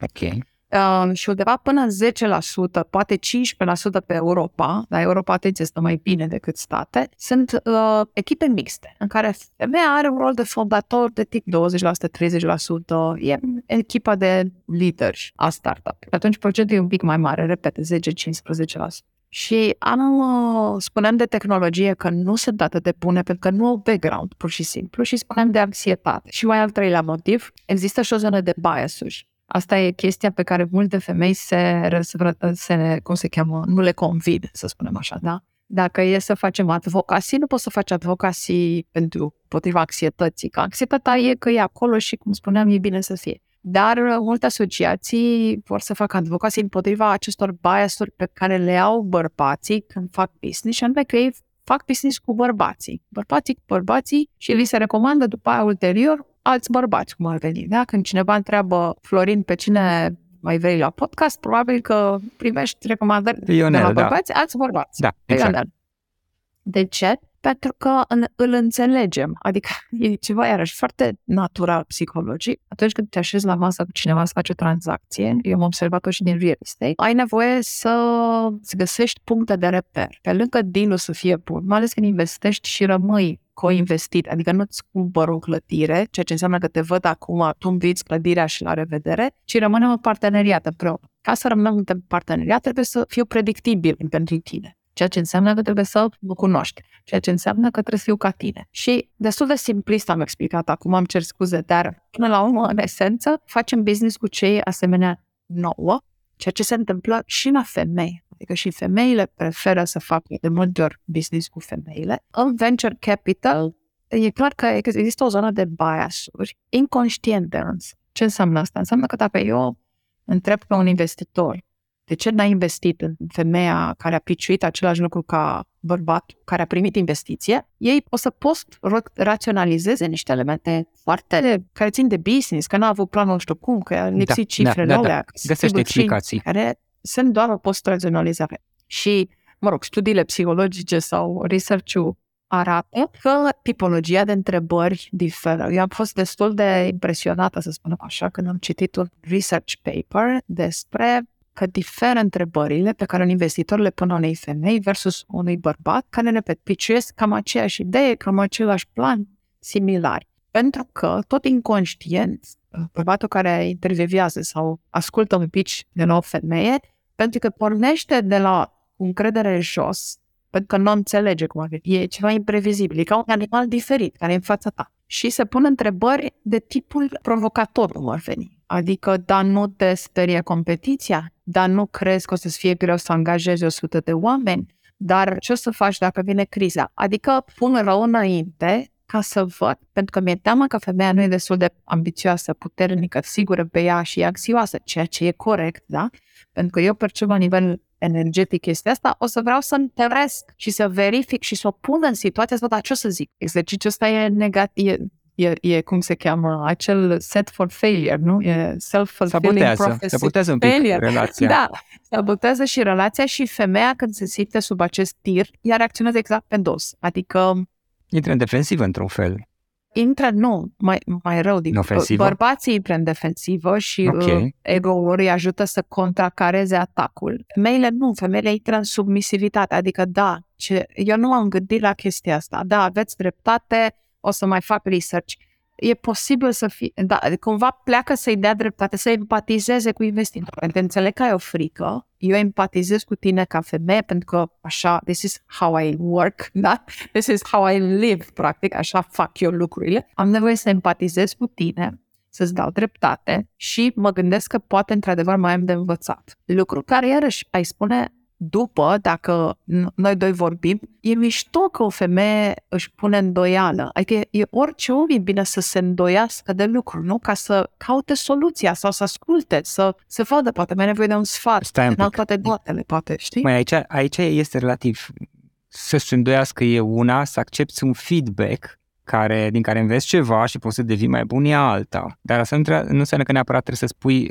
Ok. Uh, și undeva până în 10%, poate 15% pe Europa, dar Europa, atenție, stă mai bine decât state, sunt uh, echipe mixte, în care femeia are un rol de fondator de tip 20%, 30%, e echipa de lideri a startup. Atunci procentul e un pic mai mare, repete, 10-15%. Și am, uh, spuneam de tehnologie că nu sunt atât de bune pentru că nu au background, pur și simplu, și spuneam de anxietate. Și mai al treilea motiv, există și o zonă de bias-uri. Asta e chestia pe care multe femei se, răsvră- se cum se cheamă, nu le convin, să spunem așa, da? Dacă e să facem advocacy, nu poți să faci advocacy pentru potriva anxietății, că anxietatea e că e acolo și, cum spuneam, e bine să fie. Dar uh, multe asociații vor să facă advocacy împotriva acestor biasuri pe care le au bărbații când fac business și anume că ei fac business cu bărbații. Bărbații cu bărbații și li se recomandă după aia ulterior alți bărbați, cum ar veni. Da? Când cineva întreabă Florin pe cine mai vrei la podcast, probabil că primești recomandări de Ionel, la da. bărbați, alți bărbați. Da, Pe exact. Ionel. De ce? Pentru că în, îl înțelegem. Adică e ceva, iarăși, foarte natural psihologic. Atunci când te așezi la masă cu cineva să faci o tranzacție, eu am observat-o și din real estate, ai nevoie să îți găsești puncte de reper. Pe lângă deal să fie bun, mai ales când investești și rămâi co-investit, adică nu-ți cumpăr o clădire, ceea ce înseamnă că te văd acum, tu îmi vinzi clădirea și la revedere, ci rămânem în parteneriat împreună. Ca să rămânem în parteneriat, trebuie să fiu predictibil pentru tine ceea ce înseamnă că trebuie să mă cunoști, ceea ce înseamnă că trebuie să fiu ca tine. Și destul de simplist am explicat, acum am cer scuze, dar până la urmă, în esență, facem business cu cei asemenea nouă, ceea ce se întâmplă și la femei. Adică și femeile preferă să facă de multe ori business cu femeile. În venture capital, e clar că există o zonă de bias-uri inconștiente însă. Ce înseamnă asta? Înseamnă că dacă eu întreb pe un investitor de ce n-ai investit în femeia care a piciuit același lucru ca bărbat care a primit investiție, ei o să post-raționalizeze niște elemente foarte care țin de business, că n-a avut planul nu știu cum, că a lipsit Da, cifrele da, da, alea. da. că sunt Găsește sigur și explicații. Care sunt doar o post-raționalizare. Și, mă rog, studiile psihologice sau research-ul arată că tipologia de întrebări diferă. Eu am fost destul de impresionată, să spunem așa, când am citit un research paper despre că diferă întrebările pe care un investitor le pune unei femei versus unui bărbat care le piciuiesc cam aceeași idee, cam același plan, similari. Pentru că tot inconștient, bărbatul care intervievează sau ascultă un pitch de la o femeie, pentru că pornește de la încredere jos, pentru că nu înțelege cum ar fi. E ceva imprevizibil, e ca un animal diferit care e în fața ta. Și se pun întrebări de tipul provocator, cum ar veni. Adică, dar nu te sperie competiția? Dar nu crezi că o să-ți fie greu să angajezi 100 de oameni? Dar ce o să faci dacă vine criza? Adică pun rău înainte ca să văd, pentru că mi-e teamă că femeia nu e destul de ambițioasă, puternică, sigură pe ea și e anxioasă, ceea ce e corect, da? Pentru că eu percep la nivel energetic chestia asta, o să vreau să întăresc și să verific și să o pun în situația asta, dar ce o să zic? Exercițiul ăsta e negativ, e, e, e, cum se cheamă, acel set for failure, nu? E self-fulfilling Sabotează, prophecy. sabotează un pic Failure. relația. Da, sabotează și relația și femeia când se simte sub acest tir, ea reacționează exact pe dos. Adică Intră în defensivă într-un fel. intră, nu, mai, mai rău, din În ofensivă? bărbații intră în defensivă și Ok. uh, ego-ul îi ajută să contracareze atacul. Femeile nu, femeile intră în submisivitate, adică da, ce, eu nu am gândit la chestia asta, da, aveți dreptate, o să mai fac research. E posibil să fie, da, cumva pleacă să-i dea dreptate, să empatizeze cu investitorul. Pentru că înțeleg că ai o frică, eu empatizez cu tine ca femeie pentru că așa, this is how I work, da? This is how I live, practic, așa fac eu lucrurile. Am nevoie să empatizez cu tine, să-ți dau dreptate și mă gândesc că poate într-adevăr mai am de învățat. Lucru care, iarăși, ai spune după, dacă n- noi doi vorbim, e mișto că o femeie își pune îndoială. Adică e, e orice om e bine să se îndoiască de lucruri, nu? Ca să caute soluția sau să asculte, să se vadă, poate mai ai nevoie de un sfat, Stai un n-au pic. toate boatele, poate, știi? Mai aici, aici este relativ să-și îndoiască e una, să accepti un feedback care, din care înveți ceva și poți să devii mai bun e alta. Dar asta nu, tre- nu înseamnă că neapărat trebuie să spui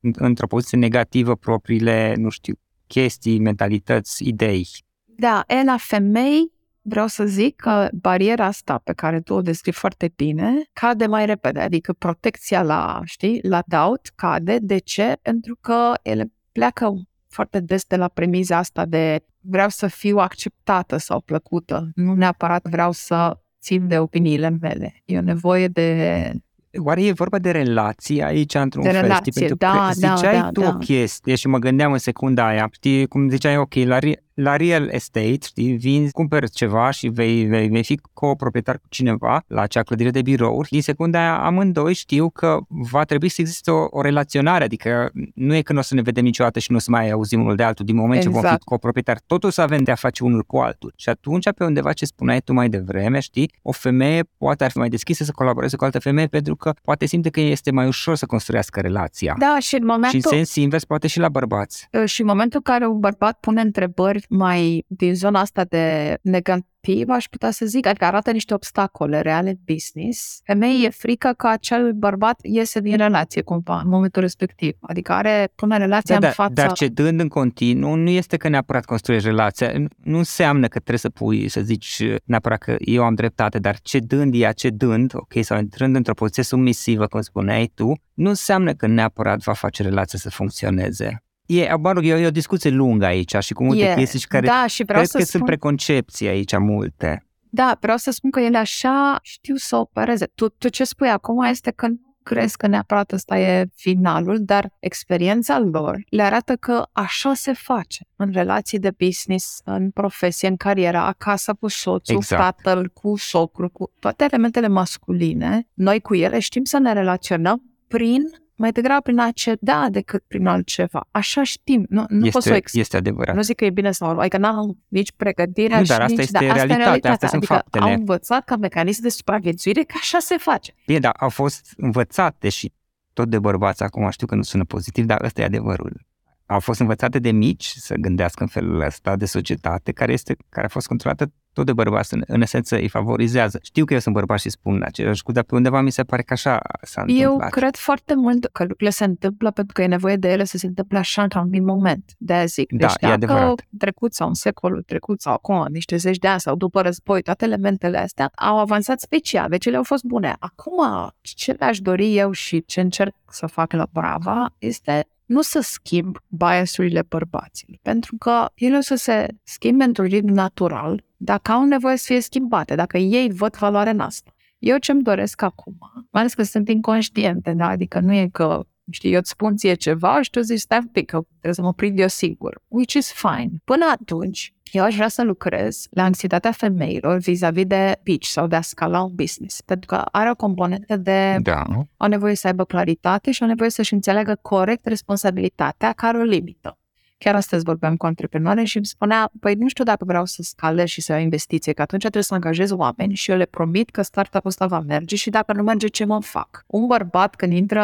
în- într-o poziție negativă propriile, nu știu, chestii, mentalități, idei. Da, e la femei vreau să zic că bariera asta pe care tu o descrii foarte bine cade mai repede, adică protecția la, știi, la doubt cade. De ce? Pentru că ele pleacă foarte des de la premiza asta de vreau să fiu acceptată sau plăcută, nu neapărat vreau să țin de opiniile mele. E o nevoie de... Oare e vorba de relații aici, într-un De fel? relație, știi? Pentru da, că da, ziceai da, tu da. o chestie și mă gândeam în secunda aia, știi, cum ziceai, ok, la, re- la real estate, știi, vinzi, cumperi ceva și vei, vei, vei fi coproprietar cu cineva la acea clădire de birouri. Din secunda aia, amândoi știu că va trebui să existe o, o relaționare, adică nu e că nu o să ne vedem niciodată și nu o să mai auzim unul de altul din moment ce vom Exact. fi coproprietari. Totul să avem de a face unul cu altul. Și atunci, pe undeva ce spuneai tu mai devreme, știi, o femeie poate ar fi mai deschisă să colaboreze cu o altă femeie pentru că poate simte că este mai ușor să construiască relația. Da, și în Și în momentul... sens invers, poate și la bărbați. Uh, Și în momentul în care un bărbat pune întrebări mai din zona asta de negativ, aș putea să zic, adică arată niște obstacole reale în business, femeii e frică că acel bărbat iese din relație cumva în momentul respectiv. Adică are, pune relația Da, în da, fața... dar cedând în continuu nu este că neapărat construiești relația. Nu înseamnă că trebuie să pui, să zici neapărat că eu am dreptate, dar cedând ea cedând, ok, sau intrând într-o poziție submisivă, cum spuneai tu, nu înseamnă că neapărat va face relația să funcționeze. E, mă rog, e, o- e o discuție lungă aici și cu multe E, chestii și care da, și vreau cred să că spun... sunt preconcepții aici multe. Da, vreau să spun că ele așa știu să opereze. Tu, tu ce spui acum este că nu crezi că neapărat ăsta e finalul, dar experiența lor le arată că așa se face în relații de business, în profesie, în carieră, acasă cu soțul, Exact. tatăl, cu socru, cu toate elementele masculine. Noi cu ele știm să ne relaționăm prin mai degrabă prin a ceda decât prin altceva. Așa știm. Nu, nu poți să o este, explic. este adevărat. Nu zic că e bine sau rău, adică n-am nici pregătirea Nu, și dar asta nici, este dar asta e realitatea, realitatea. astea sunt adică faptele. au învățat ca mecanism de supraviețuire că așa se face. Bine, dar au fost învățate și tot de bărbați acum știu că nu sună pozitiv, dar ăsta e adevărul. Au fost învățate de mici să gândească în felul ăsta de societate care, este, care a fost controlată tot de bărbați, în, în esență îi favorizează. Știu că eu sunt bărbat și spun același lucru, dar pe undeva mi se pare că așa s-a întâmplat. Eu cred foarte mult că lucrurile se întâmplă pentru că e nevoie de ele să se întâmple așa într-un moment. De zic. Da, deci e adevărat. trecut sau în secolul trecut sau acum, niște zeci de ani sau după război, toate elementele astea au avansat special, deci ele au fost bune. Acum, ce le-aș dori eu și ce încerc să fac la Brava este nu să schimb biasurile bărbaților, pentru că ele o să se schimbe într-un ritm natural dacă au nevoie să fie schimbate, dacă ei văd valoare în asta. Eu ce-mi doresc acum, mai ales că sunt inconștiente, da? adică nu e că știi, eu îți spun ție ceva și tu zici, stai un pic, că trebuie să mă prind eu singur, which is fine. Până atunci, eu aș vrea să lucrez la anxietatea femeilor vis-a-vis de pitch sau de a scala un business, pentru că are o componentă de Da. au nevoie să aibă claritate și au nevoie să-și înțeleagă corect responsabilitatea care o limită. Chiar astăzi vorbeam cu o antreprenoare și îmi spunea, păi nu știu dacă vreau să scalez și să iau investiție, că atunci trebuie să angajez oameni și eu le promit că startup-ul ăsta va merge și dacă nu merge, ce mă fac? Un bărbat când intră,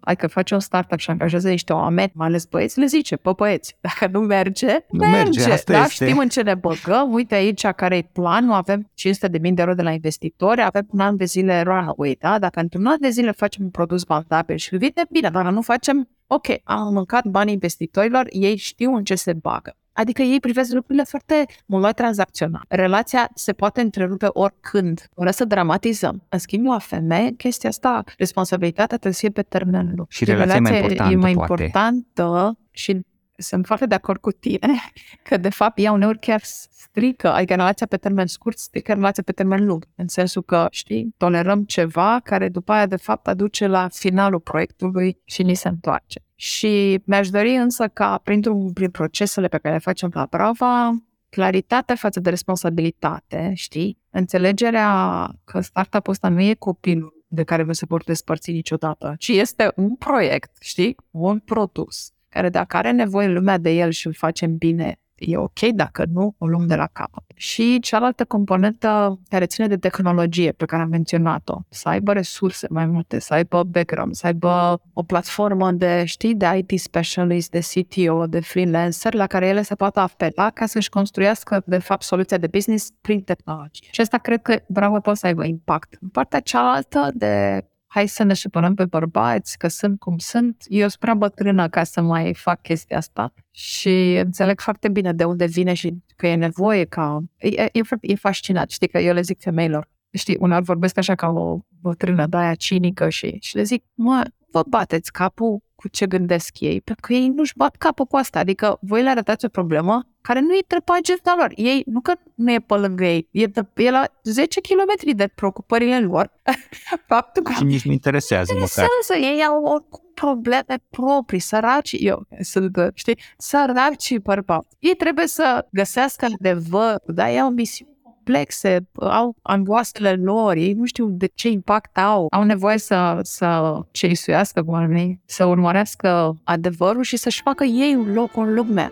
adică face un startup și angajează niște oameni, mai ales băieți, le zice, pă băieți, dacă nu merge, Nu merge, asta da? este. Știm în ce ne băgăm, uite aici care e planul, avem 500 de mii de euro de la investitori, avem un an de zile runaway, da? Dacă într-un an de zile facem un produs vantabil și vine bine, dacă nu facem, ok, am mâncat banii investitorilor, ei știu în ce se bagă. Adică ei privesc lucrurile foarte mult mai tranzacțional. Relația se poate întrerupe oricând. Vreau să dramatizăm. În schimb, la femeie, chestia asta, responsabilitatea trebuie să fie pe termen lung. Și relația e mai importantă, e mai poate. importantă și sunt foarte de acord cu tine că, de fapt, ea uneori chiar strică, adică relația pe termen scurt strică relația pe termen lung, în sensul că, știi, tolerăm ceva care după aia, de fapt, aduce la finalul proiectului și ni se întoarce. Și mi-aș dori însă ca, printr-un, prin procesele pe care le facem la Brava, claritatea față de responsabilitate, știi? Înțelegerea că startup-ul ăsta nu e copilul de care nu se vor despărți niciodată, ci este un proiect, știi? Un produs care dacă are nevoie lumea de el și îl facem bine, e ok, dacă nu, o luăm de la capăt. Și cealaltă componentă care ține de tehnologie pe care am menționat-o, să aibă resurse mai multe, să aibă background, să aibă o platformă de, știi, de IT specialist, de CTO, de freelancer, la care ele se poată apela ca să-și construiască, de fapt, soluția de business prin tehnologie. Și asta cred că, bravo, poate să aibă impact. În partea cealaltă de hai să ne supărăm pe bărbați, că sunt cum sunt. Eu sunt prea bătrână ca să mai fac chestia asta și înțeleg foarte bine de unde vine și că e nevoie ca... E, e, e fascinat, știi, că eu le zic femeilor, știi, uneori vorbesc așa ca o bătrână de aia cinică și, și le zic, mă, vă bateți capul cu ce gândesc ei, pentru că ei nu-și bat capul cu asta, adică voi le arătați o problemă care nu e pe agenda lor. Ei, nu că nu e pe lângă ei, e, de, e la 10 km de preocupările lor. Faptul că Și nici nu interesează măcar. interesează, ei au oricum probleme proprii, săraci, eu sunt, știi, săraci bărbați. Ei trebuie să găsească adevăr, da, ei au misiuni complexe, au angoasele lor, ei nu știu de ce impact au, au nevoie să, să ceisuiască cu oamenii, să urmărească adevărul și să-și facă ei un loc în lumea.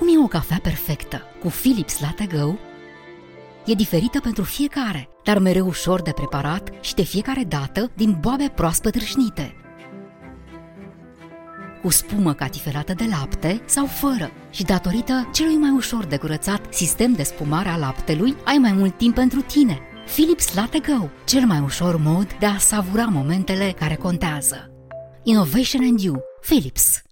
Cum e o cafea perfectă cu Philips Latte Go? E diferită pentru fiecare, dar mereu ușor de preparat și de fiecare dată din boabe proaspăt râșnite. Cu spumă catifelată de lapte sau fără și datorită celui mai ușor de curățat sistem de spumare a laptelui, ai mai mult timp pentru tine. Philips Latte Go, cel mai ușor mod de a savura momentele care contează. Innovation and You, Philips.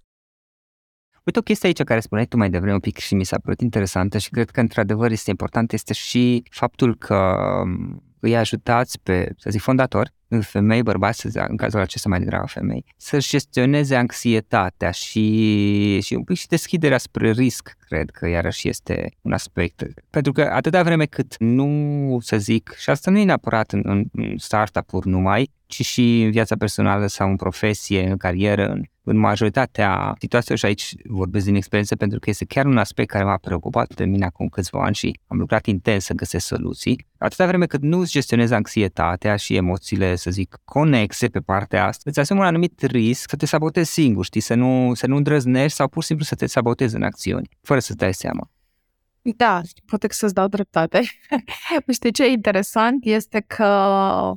Uite o chestie aici care spuneai tu mai devreme un pic și mi s-a părut interesantă și cred că într-adevăr este important este și faptul că um, îi ajutați pe, să zic, fondatori, femei, bărbați, să zic, în cazul acesta mai degrabă femei, să-și gestioneze anxietatea și, și un pic și deschiderea spre risc, cred că iarăși este un aspect. Pentru că atâta vreme cât nu, să zic, și asta nu e neapărat în, în startup-uri numai, ci și în viața personală sau în profesie, în carieră, în, în majoritatea situațiilor și aici vorbesc din experiență pentru că este chiar un aspect care m-a preocupat pe mine acum câțiva ani și am lucrat intens să găsesc soluții. Atâta vreme cât nu îți gestionezi anxietatea și emoțiile, să zic, conexe pe partea asta, îți asumi un anumit risc să te sabotezi singur, știi, să nu, să nu îndrăznești sau pur și simplu să te sabotezi în acțiuni, fără să-ți dai seama. Da, poate că să-ți dau dreptate. Știi ce e interesant este că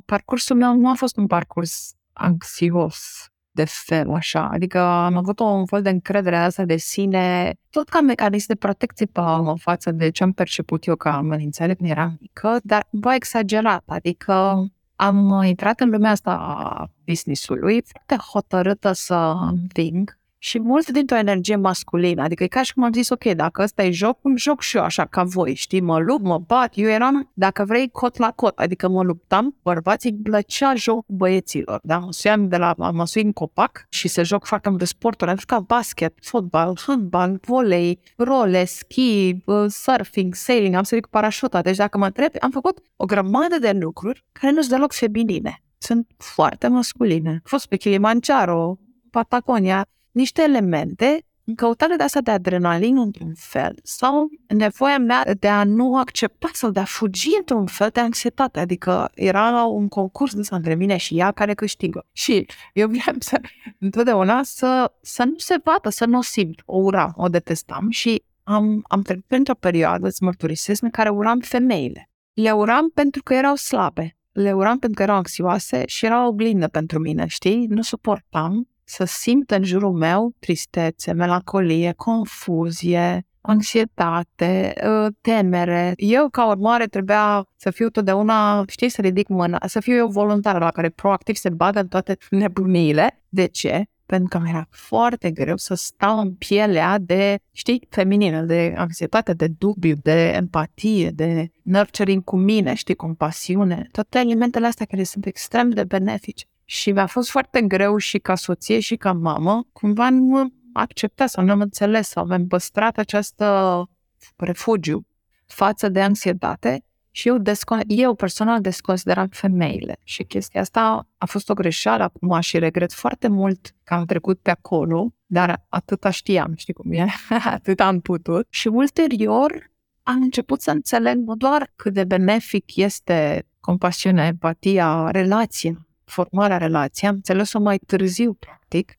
parcursul meu nu a fost un parcurs anxios. De fel, așa. Adică am avut un fel de încredere asta de sine, tot ca mecanism de protecție pe în față de ce am perceput eu ca amenințare când eram mică, dar cumva exagerat. Adică am intrat în lumea asta a business-ului foarte hotărâtă să înving și mult dintr-o energie masculină. Adică e ca și cum am zis, ok, dacă ăsta e joc, îmi joc și eu așa ca voi, știi, mă lupt, mă bat, eu eram, dacă vrei, cot la cot, adică mă luptam, bărbații îmi plăcea joc băieților, da? Mă suiam de la, mă sui în copac și se joc foarte multe sporturi, am jucat basket, fotbal, handbal, volei, role, ski, surfing, sailing, am sărit cu parașuta, deci dacă mă întreb, am făcut o grămadă de lucruri care nu sunt deloc feminine. Sunt foarte masculine. Am fost pe Kilimanjaro, Patagonia, niște elemente în căutare de asta de adrenalină într-un fel sau nevoia mea de a nu accepta sau de a fugi într-un fel de anxietate. Adică era un concurs de între mine și ea care câștigă. Și eu vreau să, întotdeauna să, să nu se vadă, să nu o simt. O uram, o detestam și am, am trecut pentru o perioadă, îți mărturisesc, în care uram femeile. Le uram pentru că erau slabe. Le uram pentru că erau anxioase și era o oglindă pentru mine, știi? Nu suportam să simt în jurul meu tristețe, melancolie, confuzie, anxietate, ă, temere. Eu, ca urmare, trebuia să fiu totdeauna, știi, să ridic mâna, să fiu eu voluntară la care proactiv se bagă în toate nebunile. De ce? Pentru că mi-era foarte greu să stau în pielea de, știi, feminină, de anxietate, de dubiu, de empatie, de nurturing cu mine, știi, compasiune. Toate elementele astea care sunt extrem de benefice. Și mi-a fost foarte greu și ca soție și ca mamă, cumva nu acceptat sau nu am înțeles sau am păstrat această refugiu față de anxietate și eu, descon- eu personal desconsideram femeile și chestia asta a fost o greșeală acum și regret foarte mult că am trecut pe acolo, dar atâta știam, știi cum e, atât am putut. Și ulterior am început să înțeleg nu doar cât de benefic este compasiunea, empatia, relația, formarea relației, am înțeles-o mai târziu, practic,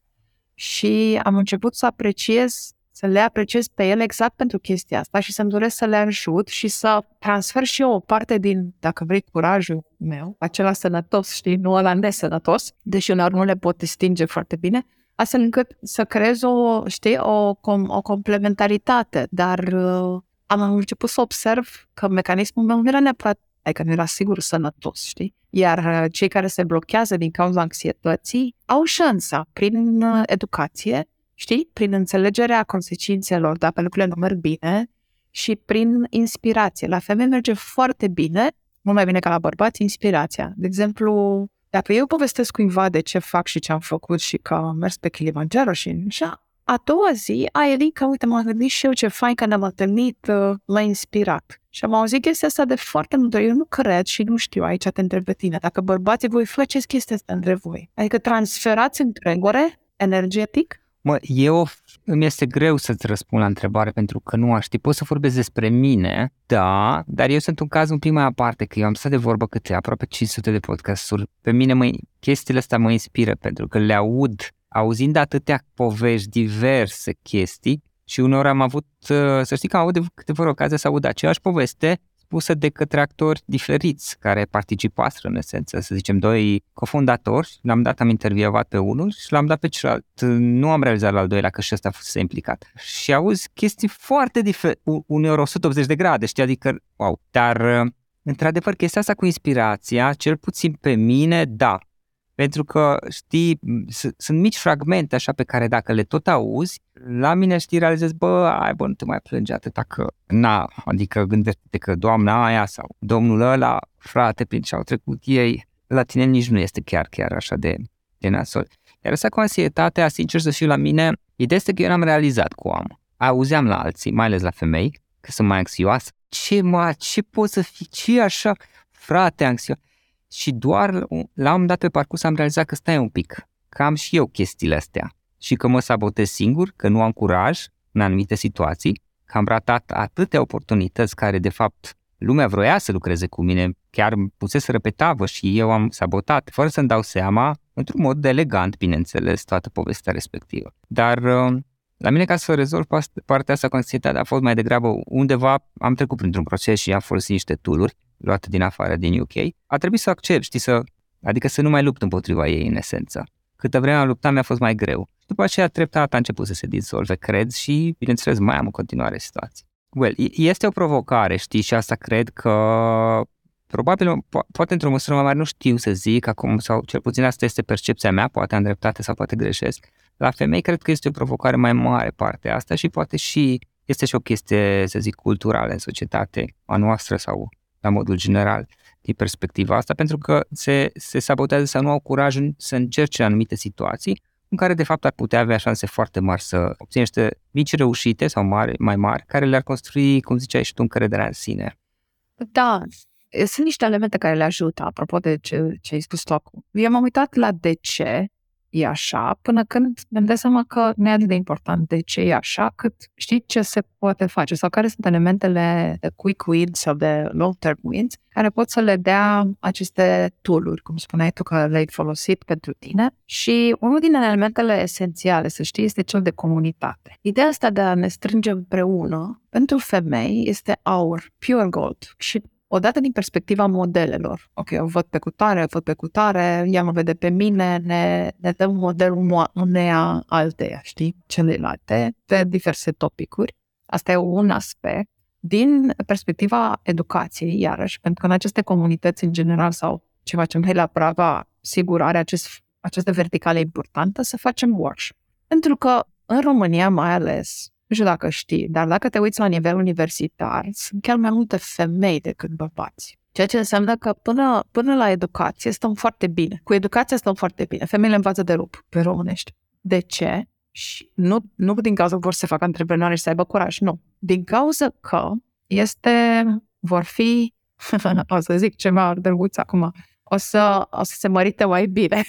și am început să apreciez, să le apreciez pe ele exact pentru chestia asta și să-mi doresc să le ajut și să transfer și eu o parte din, dacă vrei, curajul meu, acela sănătos, știi, nu ăla nesănătos, deși uneori nu le pot distinge foarte bine, astfel încât să creez o, știi, o, o complementaritate, dar uh, am început să observ că mecanismul meu nu era neapărat adică nu era sigur sănătos, știi? Iar uh, cei care se blochează din cauza anxietății au șansa prin uh, educație, știi? Prin înțelegerea consecințelor, dacă lucrurile nu merg bine și prin inspirație. La femei merge foarte bine, mult mai bine ca la bărbați, inspirația. De exemplu, dacă eu povestesc cuiva de ce fac și ce am făcut și că am mers pe Kilimanjaro și așa, a doua zi, a Erica, uite, m-am gândit și eu ce fain că ne-am întâlnit, uh, m-a inspirat. Și am auzit chestia asta de foarte multe Eu nu cred și nu știu, aici te întreb pe tine, dacă bărbații voi faceți chestia asta între voi. Adică transferați întregore energetic? Mă, eu îmi este greu să-ți răspund la întrebare pentru că nu aș ști. Pot să vorbesc despre mine, da, dar eu sunt un caz un pic mai aparte, că eu am stat de vorbă câte aproape 500 de podcasturi. Pe mine mă, chestiile astea mă inspiră pentru că le aud auzind atâtea povești, diverse chestii și uneori am avut, uh, să știi că am avut de câteva ocazii să aud aceeași poveste spusă de către actori diferiți care participaseră în esență, să zicem doi cofondatori, l-am dat, am intervievat pe unul și l-am dat pe celălalt. Nu am realizat la al doilea că și ăsta fost implicat. Și auzi chestii foarte diferite, uneori 180 de grade, știi, adică, wow. Dar, uh, într-adevăr, chestia asta cu inspirația, cel puțin pe mine, da, pentru că, știi, sunt mici fragmente așa pe care dacă le tot auzi, la mine, știi, realizezi, bă, ai, bă, nu te mai plânge atâta că, na, adică gândește că doamna aia sau domnul ăla, frate, prin ce au trecut ei, la tine nici nu este chiar, chiar așa de, de nasol. Iar asta cu ansietatea, sincer să fiu la mine, ideea este că eu n-am realizat cu am. Auzeam la alții, mai ales la femei, că sunt mai anxioase. Ce, mă, ce pot să fii, ce așa, frate, anxios? Și doar la un dat pe parcurs am realizat că stai un pic, că am și eu chestiile astea și că mă sabotez singur, că nu am curaj în anumite situații, că am ratat atâtea oportunități care de fapt lumea vroia să lucreze cu mine, chiar pusese repetavă și eu am sabotat, fără să-mi dau seama, într-un mod elegant, bineînțeles, toată povestea respectivă. Dar uh, la mine, ca să rezolv partea asta cu anxietatea, a fost mai degrabă undeva, am trecut printr-un proces și am folosit niște tooluri luate din afară, din UK. A trebuit să accept, știi, să, adică să nu mai lupt împotriva ei în esență. câtă vreme am luptat mi-a fost mai greu. După aceea, treptat a început să se dizolve, cred, și, bineînțeles, mai am în continuare situații. Well, este o provocare, știi, și asta cred că probabil, po- poate într-o măsură mai mare, nu știu să zic acum, sau cel puțin asta este percepția mea, poate am dreptate sau poate greșesc. La femei cred că este o provocare mai mare parte asta și poate și este și o chestie, să zic, culturală în societate, a noastră sau la modul general din perspectiva asta, pentru că se, se sabotează să nu au curajul să încerce anumite situații în care de fapt ar putea avea șanse foarte mari să obțină niște mici reușite sau mari, mai mari, care le-ar construi, cum ziceai și tu, încrederea în sine. Da, sunt niște elemente care le ajută, apropo de ce, ce ai spus tu acum. Eu m-am uitat la de ce e așa, până când mi-am dat seama că nu e atât de important de ce e așa, cât știi ce se poate face sau care sunt elementele de quick wins sau de long-term wins care pot să le dea aceste tooluri, cum spuneai tu că le-ai folosit pentru tine. Și unul din elementele esențiale, să știi, este cel de comunitate. Ideea asta de a ne strânge împreună pentru femei este our pure gold și odată din perspectiva modelelor. Ok, o văd pe cutare, o văd pe cutare, ea mă vede pe mine, ne, ne dăm modelul uneia alteia, știi, celelalte, pe diverse topicuri. Asta e un aspect. Din perspectiva educației, iarăși, pentru că în aceste comunități în general sau ce facem noi la Prava, sigur are acest, această verticală importantă, să facem workshop. Pentru că în România mai ales, nu știu dacă știi, dar dacă te uiți la nivel universitar, sunt chiar mai multe femei decât bărbați. Ceea ce înseamnă că până, până la educație stăm foarte bine. Cu educația stăm foarte bine. Femeile învață de rup pe românești. De ce? Și nu, nu din cauza că vor să se facă antreprenori și să aibă curaj, nu. Din cauza că este, vor fi, o să zic ceva drăguț acum, o să, o să se mărite mai bine.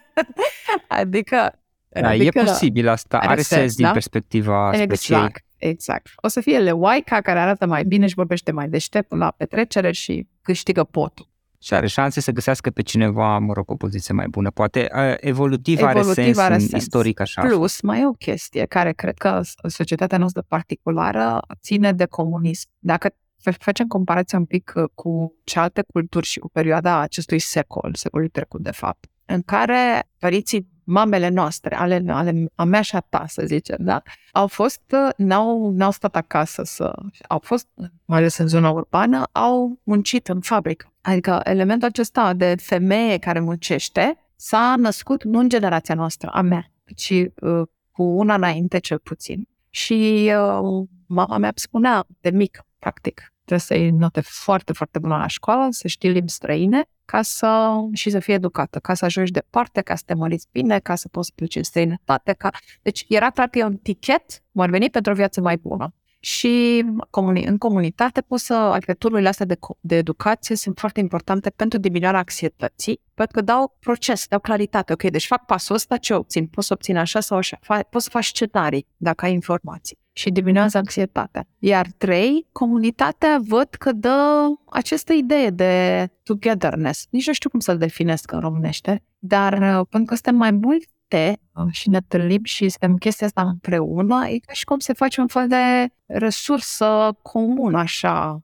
adică da, adică e posibil asta, are, are sens, sens din da? perspectiva exact, speciei. Exact, O să fie leoaica care arată mai bine și vorbește mai deștept la petrecere și câștigă potul. Și are șanse să găsească pe cineva, mă rog, o poziție mai bună. Poate evolutiv, evolutiv are sens, are sens. istoric așa. Plus, mai e o chestie care cred că societatea noastră particulară ține de comunism. Dacă facem comparația un pic uh, cu cealaltă culturi și cu perioada acestui secol, secolul trecut de fapt, în care părinții mamele noastre, ale, ale a mea și a ta, să zicem, da? Au fost, uh, n-au, n-au stat acasă să, au fost, mai ales în zona urbană, au muncit în fabrică. Adică elementul acesta de femeie care muncește s-a născut nu în generația noastră, a mea, ci uh, cu una înainte cel puțin. Și uh, mama mea spunea de mic, practic, trebuie să iei note foarte, foarte bune la școală, să știi limbi străine ca să, și să fii educată, ca să ajungi departe, ca să te măriți bine, ca să poți pleci în străinătate. Ca... Deci era clar că e un tichet, m-ar veni pentru o viață mai bună. Și comuni- în comunitate poți să, adică tururile astea de, de educație sunt foarte importante pentru diminuarea anxietății, pentru că dau proces, dau claritate. Ok, deci fac pasul ăsta, ce obțin? Poți să obțin așa sau așa. Fa- poți să faci scenarii dacă ai informații și diminuează anxietatea. Iar trei, comunitatea văd că dă această idee de togetherness. Nici nu știu cum să-l definesc în românește, dar uh, pentru că suntem mai multe uh, și ne întâlnim și suntem chestia asta împreună, e ca și cum se face un fel de resursă comună, așa,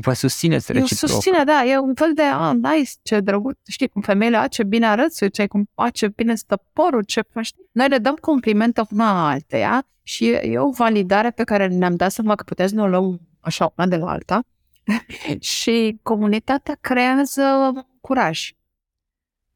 Vă susțineți reciproc. Eu susține, da, e un fel de, ah, nice, ce drăguț, știi, cum femeile, a, ce bine arăți, ce, cum, a, ce bine stă porul, ce, știi? Noi le dăm complimente una alteia și e o validare pe care ne-am dat seama că puteți să ne o luăm așa una de la alta și comunitatea creează curaj.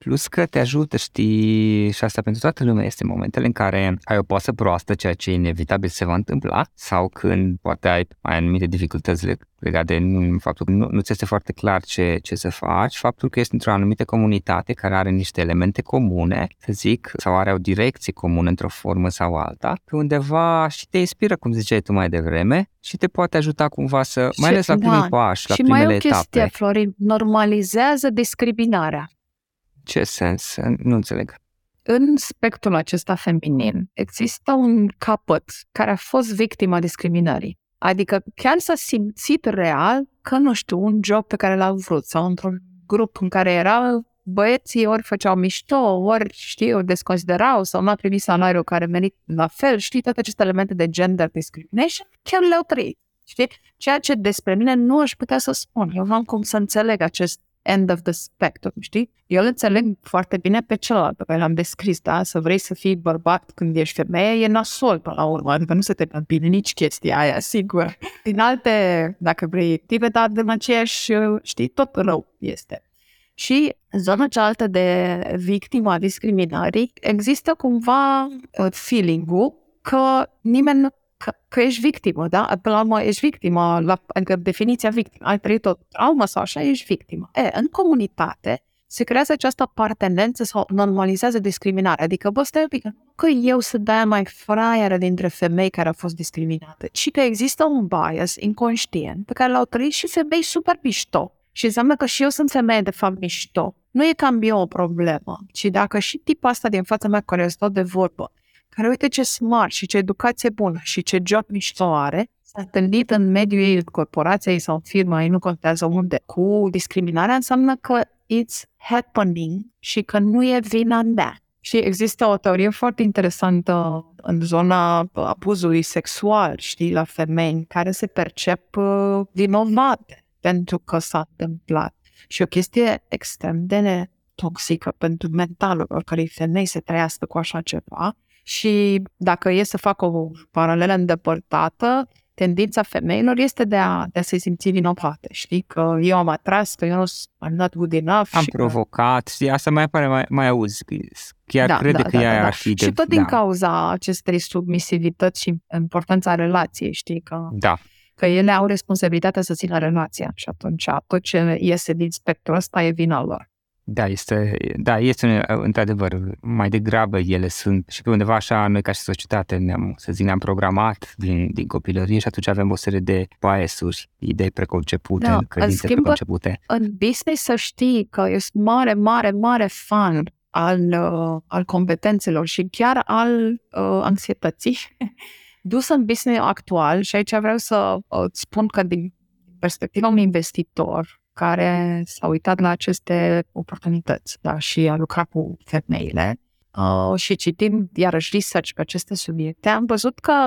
Plus că te ajută, știi, și asta pentru toată lumea este momentele în care ai o poasă proastă, ceea ce inevitabil se va întâmpla, sau când poate ai, ai anumite dificultăți legate de faptul că nu, nu ți este foarte clar ce, ce să faci, faptul că ești într-o anumită comunitate care are niște elemente comune, să zic, sau are o direcție comună într-o formă sau alta, pe undeva și te inspiră, cum ziceai tu mai devreme, și te poate ajuta cumva să, mai ales la primii da. pași, la și primele mai o chestie, etape. Florin, normalizează discriminarea. Ce sens? Nu înțeleg. În spectrul acesta feminin există un capăt care a fost victima discriminării. Adică chiar s-a simțit real că, nu știu, un job pe care l-au vrut sau într-un grup în care era băieții ori făceau mișto, ori, știu, desconsiderau sau nu a primit salariul care merit la fel, știi, toate aceste elemente de gender discrimination, chiar le-au trăit, știi? Ceea ce despre mine nu aș putea să spun. Eu nu am cum să înțeleg acest end of the spectrum, știi? Eu îl înțeleg foarte bine pe celălalt pe care l-am descris, da? Să vrei să fii bărbat când ești femeie e nasol până la urmă, adică nu se te bine nici chestia aia, sigur. Din alte, dacă vrei, active, dar de aceeași, știi, tot rău este. Și zona cealaltă de victima discriminării există cumva uh, feeling-ul că nimeni nu că, că ești victimă, da? Până la urmă ești victimă, la, adică definiția victimă, ai trăit o traumă sau așa, ești victimă. E, în comunitate se creează această apartenență sau normalizează discriminarea. Adică, bă, stai un pic, că eu sunt de mai fraieră dintre femei care au fost discriminate, ci că există un bias inconștient pe care l-au trăit și femei super mișto. Și înseamnă că și eu sunt femeie de fapt mișto. Nu e cam eu o problemă, ci dacă și tipul asta din fața mea care stau de vorbă care uite ce smart și ce educație bună și ce job mișto are, s-a întâlnit în mediul ei, în corporația ei sau în firma ei, nu contează unde, cu discriminarea, înseamnă că it's happening și că nu e vina mea. Și există o teorie foarte interesantă în zona abuzului sexual, știi, la femei, care se percep uh, vinovate pentru că s-a întâmplat. Și o chestie extrem de toxică pentru mentalul oricărei femei să trăiască cu așa ceva, și dacă e să fac o paralelă îndepărtată, tendința femeilor este de a, de a se simți vinovate, știi? Că eu am atras, că eu nu sunt not good enough. Am și provocat, că... și asta mai apare, mai, mai auzi, chiar da, crede da, că da, ea da, ar fi Și de, tot din da. cauza acestei submisivități și importanța relației, știi? Că, Da, că ele au responsabilitatea să țină relația și atunci tot ce iese din spectrul ăsta e vina lor. Da, este, da, este într-adevăr, mai degrabă ele sunt și pe undeva așa noi ca și societate ne-am, să zic, ne-am programat din, din copilărie și atunci avem o serie de biasuri, idei preconcepute, Da, credințe în schimb, preconcepute. În business să știi că ești mare, mare, mare fan al, uh, al competențelor și chiar al uh, anxietății dus în business actual și aici vreau să uh, spun că din perspectiva unui investitor care s-a uitat la aceste oportunități da, și a lucrat cu femeile uh, și citind iarăși research pe aceste subiecte, am văzut că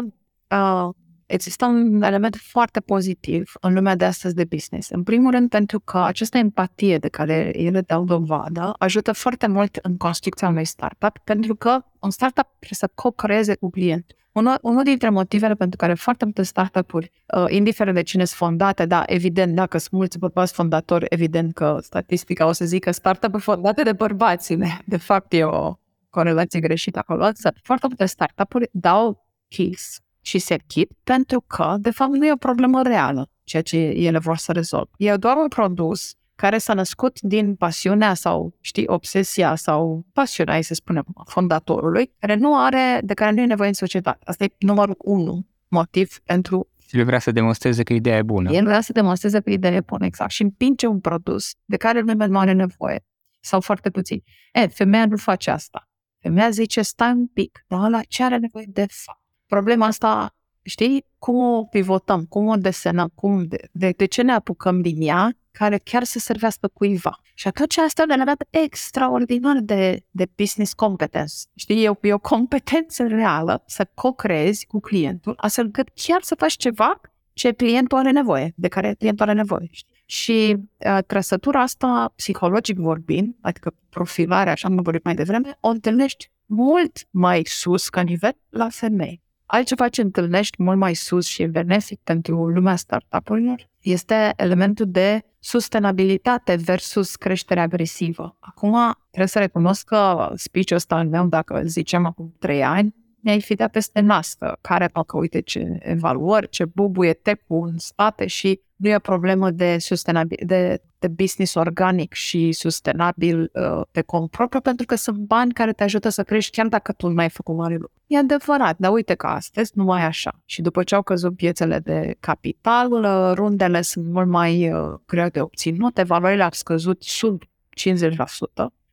uh, există un element foarte pozitiv în lumea de astăzi de business. În primul rând pentru că această empatie de care ele dau dovadă ajută foarte mult în construcția unui startup, pentru că un startup trebuie să co-creeze cu clientul. Unul, unul dintre motivele pentru care foarte multe startup-uri, uh, indiferent de cine sunt fondate, da, evident, dacă sunt mulți bărbați fondatori, evident că statistica o să zică startup-uri fondate de bărbați. De fapt, e o corelație greșită acolo, însă foarte multe startup-uri dau keys și se chip pentru că, de fapt, nu e o problemă reală ceea ce ele vor să rezolve. E doar un produs care s-a născut din pasiunea sau, știi, obsesia sau pasiunea, hai să spunem, a fondatorului, care nu are, de care nu e nevoie în societate. Asta e numărul unu motiv pentru Și le vrea să demonstreze că ideea e bună. el vrea să demonstreze că ideea e bună, exact. Și împinge un produs de care nimeni nu are nevoie. Sau foarte puțin. E, femeia nu face asta. Femeia zice, stai un pic, dar la ce are nevoie de fapt? Problema asta, știi, cum o pivotăm, cum o desenăm, cum, de, de, de ce ne apucăm din ea, care chiar să servească cuiva. Și atunci asta e un element extraordinar de, de business competence. Știi, e o, e o competență reală să co-creezi cu clientul, astfel încât chiar să faci ceva ce clientul are nevoie, de care clientul are nevoie. Știi? Și uh, trăsătura asta, psihologic vorbind, adică profilarea, așa am vorbit mai devreme, o întâlnești mult mai sus ca nivel la femei. Altceva ce întâlnești mult mai sus și e benefic pentru lumea startup-urilor este elementul de sustenabilitate versus creștere agresivă. Acum, trebuie să recunosc că speech-ul ăsta al meu, dacă îl zicem acum trei ani, mi-ai fi dat peste nasă, care că uite ce evaluări, ce bubuie tech-ul în spate și nu e o problemă de, sustenabil, de, de business organic și sustenabil uh, pe cont propriu, pentru că sunt bani care te ajută să crești chiar dacă tu nu ai făcut mare lucru. E adevărat, dar uite că astăzi nu mai e așa. Și după ce au căzut piețele de capital, uh, rundele sunt mult mai uh, greu de obținut, valorile au scăzut sub 50%.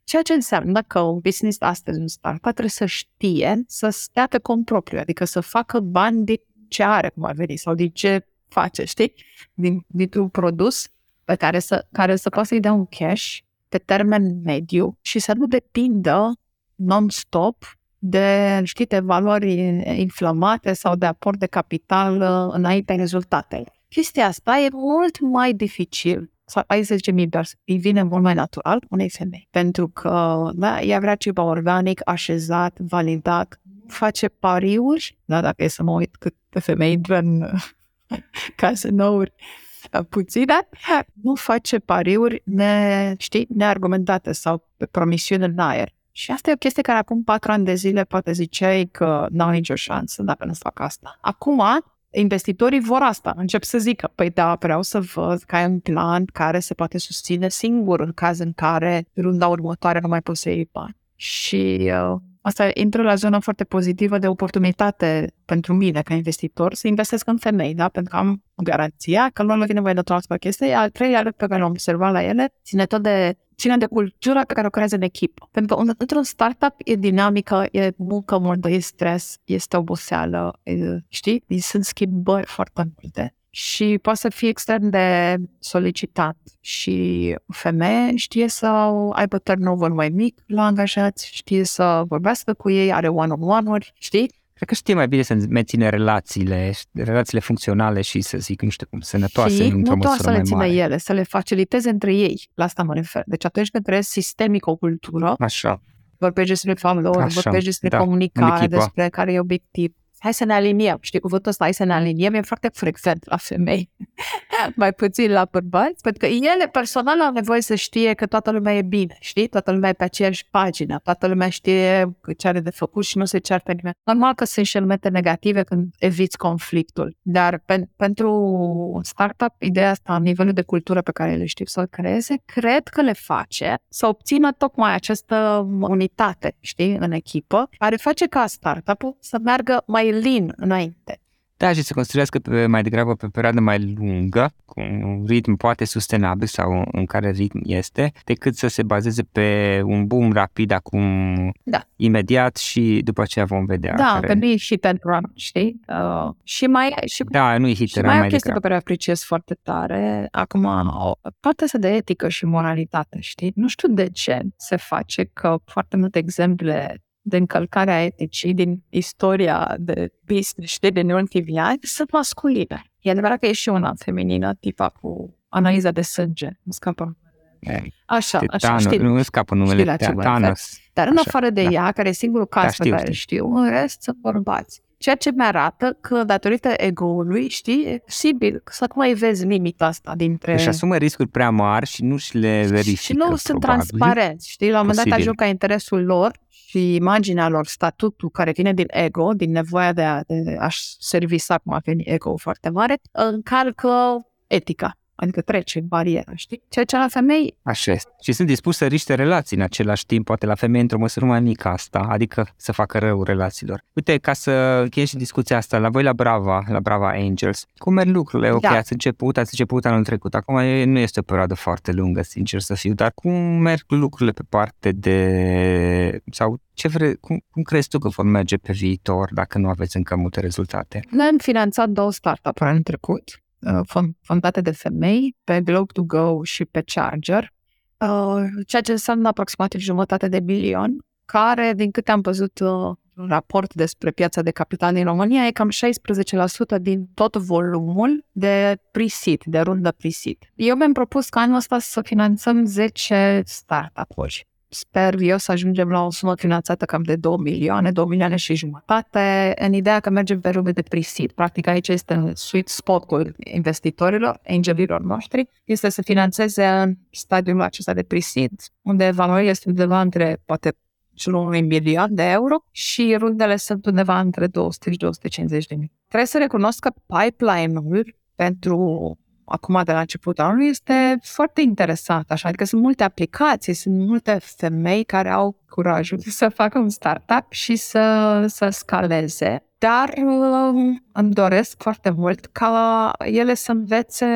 Ceea ce înseamnă că un business astăzi, un startup, trebuie să știe să stea pe cont propriu, adică să facă bani din ce are, cum ar veni, sau din ce face, știi? Din, dintr-un produs pe care să, care să poată să-i dea un cash pe termen mediu și să nu depindă non-stop de, știi, de valori inflamate sau de aport de capital uh, înainte rezultatele. Chestia asta e mult mai dificil sau hai să zicem invers, îi vine mult mai natural unei femei. Pentru că da, ea vrea ceva organic, așezat, validat, face pariuri, da, dacă e să mă uit cât de femei intră în casinouri puține, nu face pariuri ne, știi, neargumentate sau pe promisiuni în aer. Și asta e o chestie care acum patru ani de zile poate ziceai că n-au nicio șansă dacă nu fac asta. Acum, investitorii vor asta. Încep să zică, păi da, vreau să văd că ai un plan care se poate susține singur în caz în care runda următoare nu mai poți să iei bani. Și uh, asta intră la zona foarte pozitivă de oportunitate pentru mine ca investitor să investesc în femei, da? pentru că am garanția că nu vine nevoie de toată chestie. Al treilea lucru pe care l-am observat la ele ține tot de ține de cultura pe care o creează în echipă. Pentru că într-un startup e dinamică, e muncă multă, e stres, este oboseală, e, știi? Sunt schimbări foarte multe și poate să fie extrem de solicitat și femeie știe să aibă turnover mai mic la angajați, știe să vorbească cu ei, are one-on-one-uri, știi? Cred că știe mai bine să menține relațiile, relațiile funcționale și să zic, nu știu cum, sănătoase și într-o nu doar să le țină mare. ele, să le faciliteze între ei. La asta mă refer. Deci atunci când trăiesc sistemic o cultură, Așa. vorbești despre valori, Așa, vorbești despre da, în comunicare, echipă. despre care e obiectiv. Hai să ne aliniem. Știi, cuvântul ăsta, hai să ne aliniem, e foarte frecvent la femei. mai puțin la bărbați, pentru că ele personal au nevoie să știe că toată lumea e bine, știi? Toată lumea e pe aceeași pagină, toată lumea știe ce are de făcut și nu se ceartă nimeni. Normal că sunt și elemente negative când eviți conflictul, dar pen- pentru un startup, ideea asta, nivelul de cultură pe care le știu să-l creeze, cred că le face să obțină tocmai această unitate, știi, în echipă, care face ca startup-ul să meargă mai lean înainte. Da, și să construiască pe, mai degrabă pe o perioadă mai lungă, cu un ritm poate sustenabil sau în care ritm este, decât să se bazeze pe un boom rapid acum Da. imediat și după aceea vom vedea. Da, care... că nu e hit and run, știi? Uh, și mai, și Da, nu e hit Și and mai run, e o mai chestie pe degrabă. care o apreciez foarte tare, acum, o partea asta de etică și moralitate, știi? Nu știu de ce se face că foarte multe exemple de încălcare a eticii din istoria de business, știi, din ultimii ani, sunt masculine. E adevărat că e și una feminină, tipa cu analiza de sânge. Nu scapă. Ei, Așa, așa, Thanos, știi. nu scapă știi numele la ce Th- mă refer. Thanos. Dar în Așa, afară de da. ea, care e singurul caz Da, pe știu, care știu. știu, în rest sunt bărbați. Ceea ce mi-arată că, datorită ego-ului, știi, e posibil să nu mai vezi limita asta dintre... Își asumă riscuri prea mari și nu și le verifică, și nu sunt probabil. transparenți, știi? La un moment dat Posibil. ajung ca interesul lor și imaginea lor, statutul care vine din ego, din nevoia de a, de a servisa, cum a venit ego foarte mare, încalcă etica. Adică trece bariera, știi? Ceea ce la femei Așa este. Și sunt dispus să riște relații în același timp, poate la femei într-o măsură mai mică asta, adică să facă rău relațiilor. Uite, ca să încheiem și discuția asta, la voi la Brava, la Brava Angels, cum merg lucrurile? Ok, Da. ați început, ați început anul trecut. Acum e- nu este o perioadă foarte lungă, sincer să fiu, dar cum merg lucrurile pe parte de... sau ce vre... cum, cum crezi tu că vor merge pe viitor dacă nu aveți încă multe rezultate? Noi am finanțat două startup-uri anul trecut, uh, fond- fondate de femei, pe Globe2Go și pe Charger, uh, ceea ce înseamnă aproximativ jumătate de milion, care, din câte am văzut uh, un raport despre piața de capital din România, e cam 16% din tot volumul de pre-seed, de rundă pre-seed. Eu mi-am propus ca anul ăsta să finanțăm 10 startup-uri. Sper eu să ajungem la o sumă finanțată cam de 2 milioane, 2 milioane și jumătate, în ideea că mergem pe runde de pre-seed. Practic aici este sweet spot-ul investitorilor, angelilor noștri, este să finanțeze în stadiul acesta de pre-seed, unde valoarea este undeva între poate jurul unui milion de euro și rundele sunt undeva între 200 și 250 de mii. Trebuie să recunosc că pipeline-ul pentru acum de la începutul anului este foarte interesant, așa, adică sunt multe aplicații, sunt multe femei care au curajul să facă un startup și să, să scaleze, dar um, îmi doresc foarte mult ca ele să învețe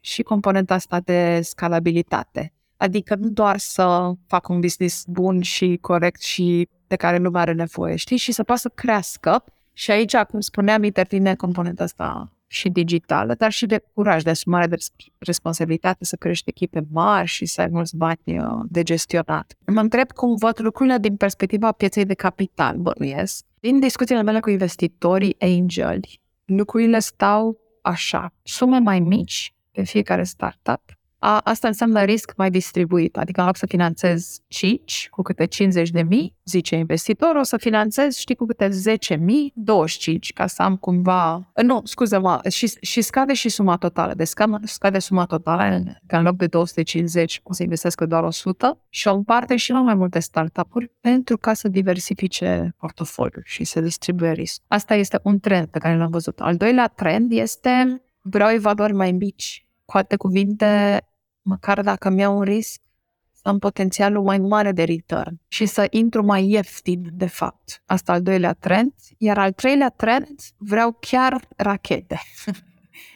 și componenta asta de scalabilitate. Adică nu doar să fac un business bun și corect și de care lumea are nevoie, știi? Și să poată să crească. Și aici, cum spuneam, intervine componenta asta și digitală, dar și de curaj, de asumare de res- responsabilitate, să crești echipe mari și să ai mulți bani uh, de gestionat. Mă întreb cum văd lucrurile din perspectiva pieței de capital, bănuiesc. Din discuțiile mele cu investitorii angeli, lucrurile stau așa. Sume mai mici pe fiecare startup, A, asta înseamnă risc mai distribuit, adică în loc să finanțez 5 cu câte 50 de mii, zice investitorul, o să finanțez, știi, cu câte 10 mii, 25, ca să am cumva... Nu, scuze-mă, și, și scade și suma totală. Deci scade, scade suma totală, că în loc de 250 o să investesc doar 100 și o împarte și la mai multe startup-uri pentru ca să diversifice portofoliul și să distribuie risc. Asta este un trend pe care l-am văzut. Al doilea trend este vreau evaluări mai mici. Cu alte cuvinte, măcar dacă mi iau un risc, să am potențialul mai mare de return și să intru mai ieftin, de fapt. Asta al doilea trend. Iar al treilea trend, vreau chiar rachete.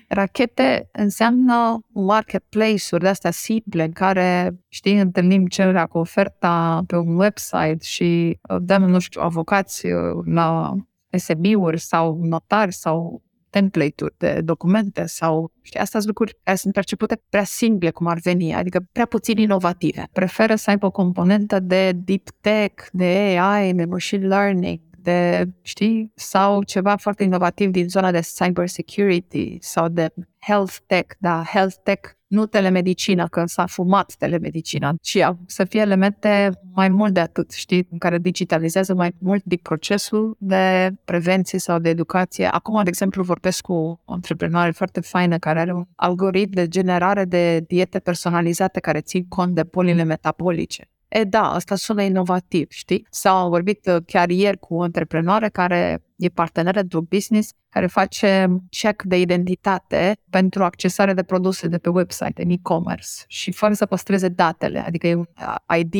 rachete înseamnă marketplace-uri de astea simple în care, știi, întâlnim cererea cu oferta pe un website și uh, dăm, nu știu, avocați uh, la SMI-uri sau notari sau template-uri de documente sau, știi, astea sunt lucruri care sunt percepute prea simple cum ar veni, adică prea puțin inovative. Preferă să aibă o componentă de deep tech, de AI, de machine learning, de, știi, sau ceva foarte inovativ din zona de cyber security sau de health tech, da, health tech nu telemedicină, că s-a fumat telemedicina, ci să fie elemente mai mult de atât, știi, în care digitalizează mai mult din procesul de prevenție sau de educație. Acum, de exemplu, vorbesc cu o antreprenori foarte faină care are un algoritm de generare de diete personalizate care țin cont de bolile metabolice. E da, asta sună inovativ, știi? Sau am vorbit uh, chiar ieri cu o antreprenoare care e parteneră de business care face check de identitate pentru accesare de produse de pe website, în e-commerce și fără să păstreze datele, adică e un uh, ID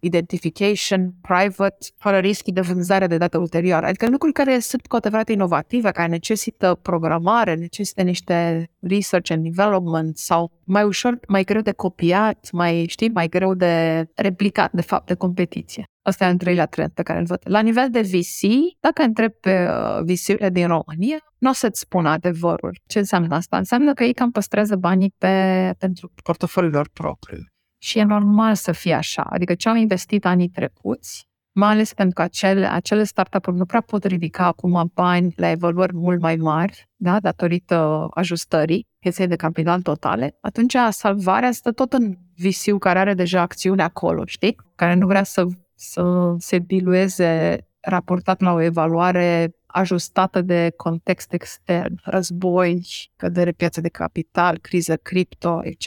identification private, fără risc de vânzare de date ulterioare. Adică lucruri care sunt cu adevărat inovative, care necesită programare, necesită niște research and development sau mai ușor, mai greu de copiat, mai, știi, mai greu de replicat, de fapt, de competiție. Asta e al treilea trend pe care îl văd. La nivel de VC, dacă întreb pe uh, VC-urile din România, nu o să-ți spun adevărul. Ce înseamnă asta? Înseamnă că ei cam păstrează banii pe, pentru portofoliul lor propriu. Și e normal să fie așa. Adică ce au investit anii trecuți, mai ales pentru că acele, acele startup-uri nu prea pot ridica acum bani la evaluări mult mai mari, da, datorită ajustării pieței de capital totale, atunci salvarea stă tot în visiu care are deja acțiune acolo, știi? Care nu vrea să să se dilueze raportat la o evaluare ajustată de context extern, război, cădere piață de capital, criză cripto, etc.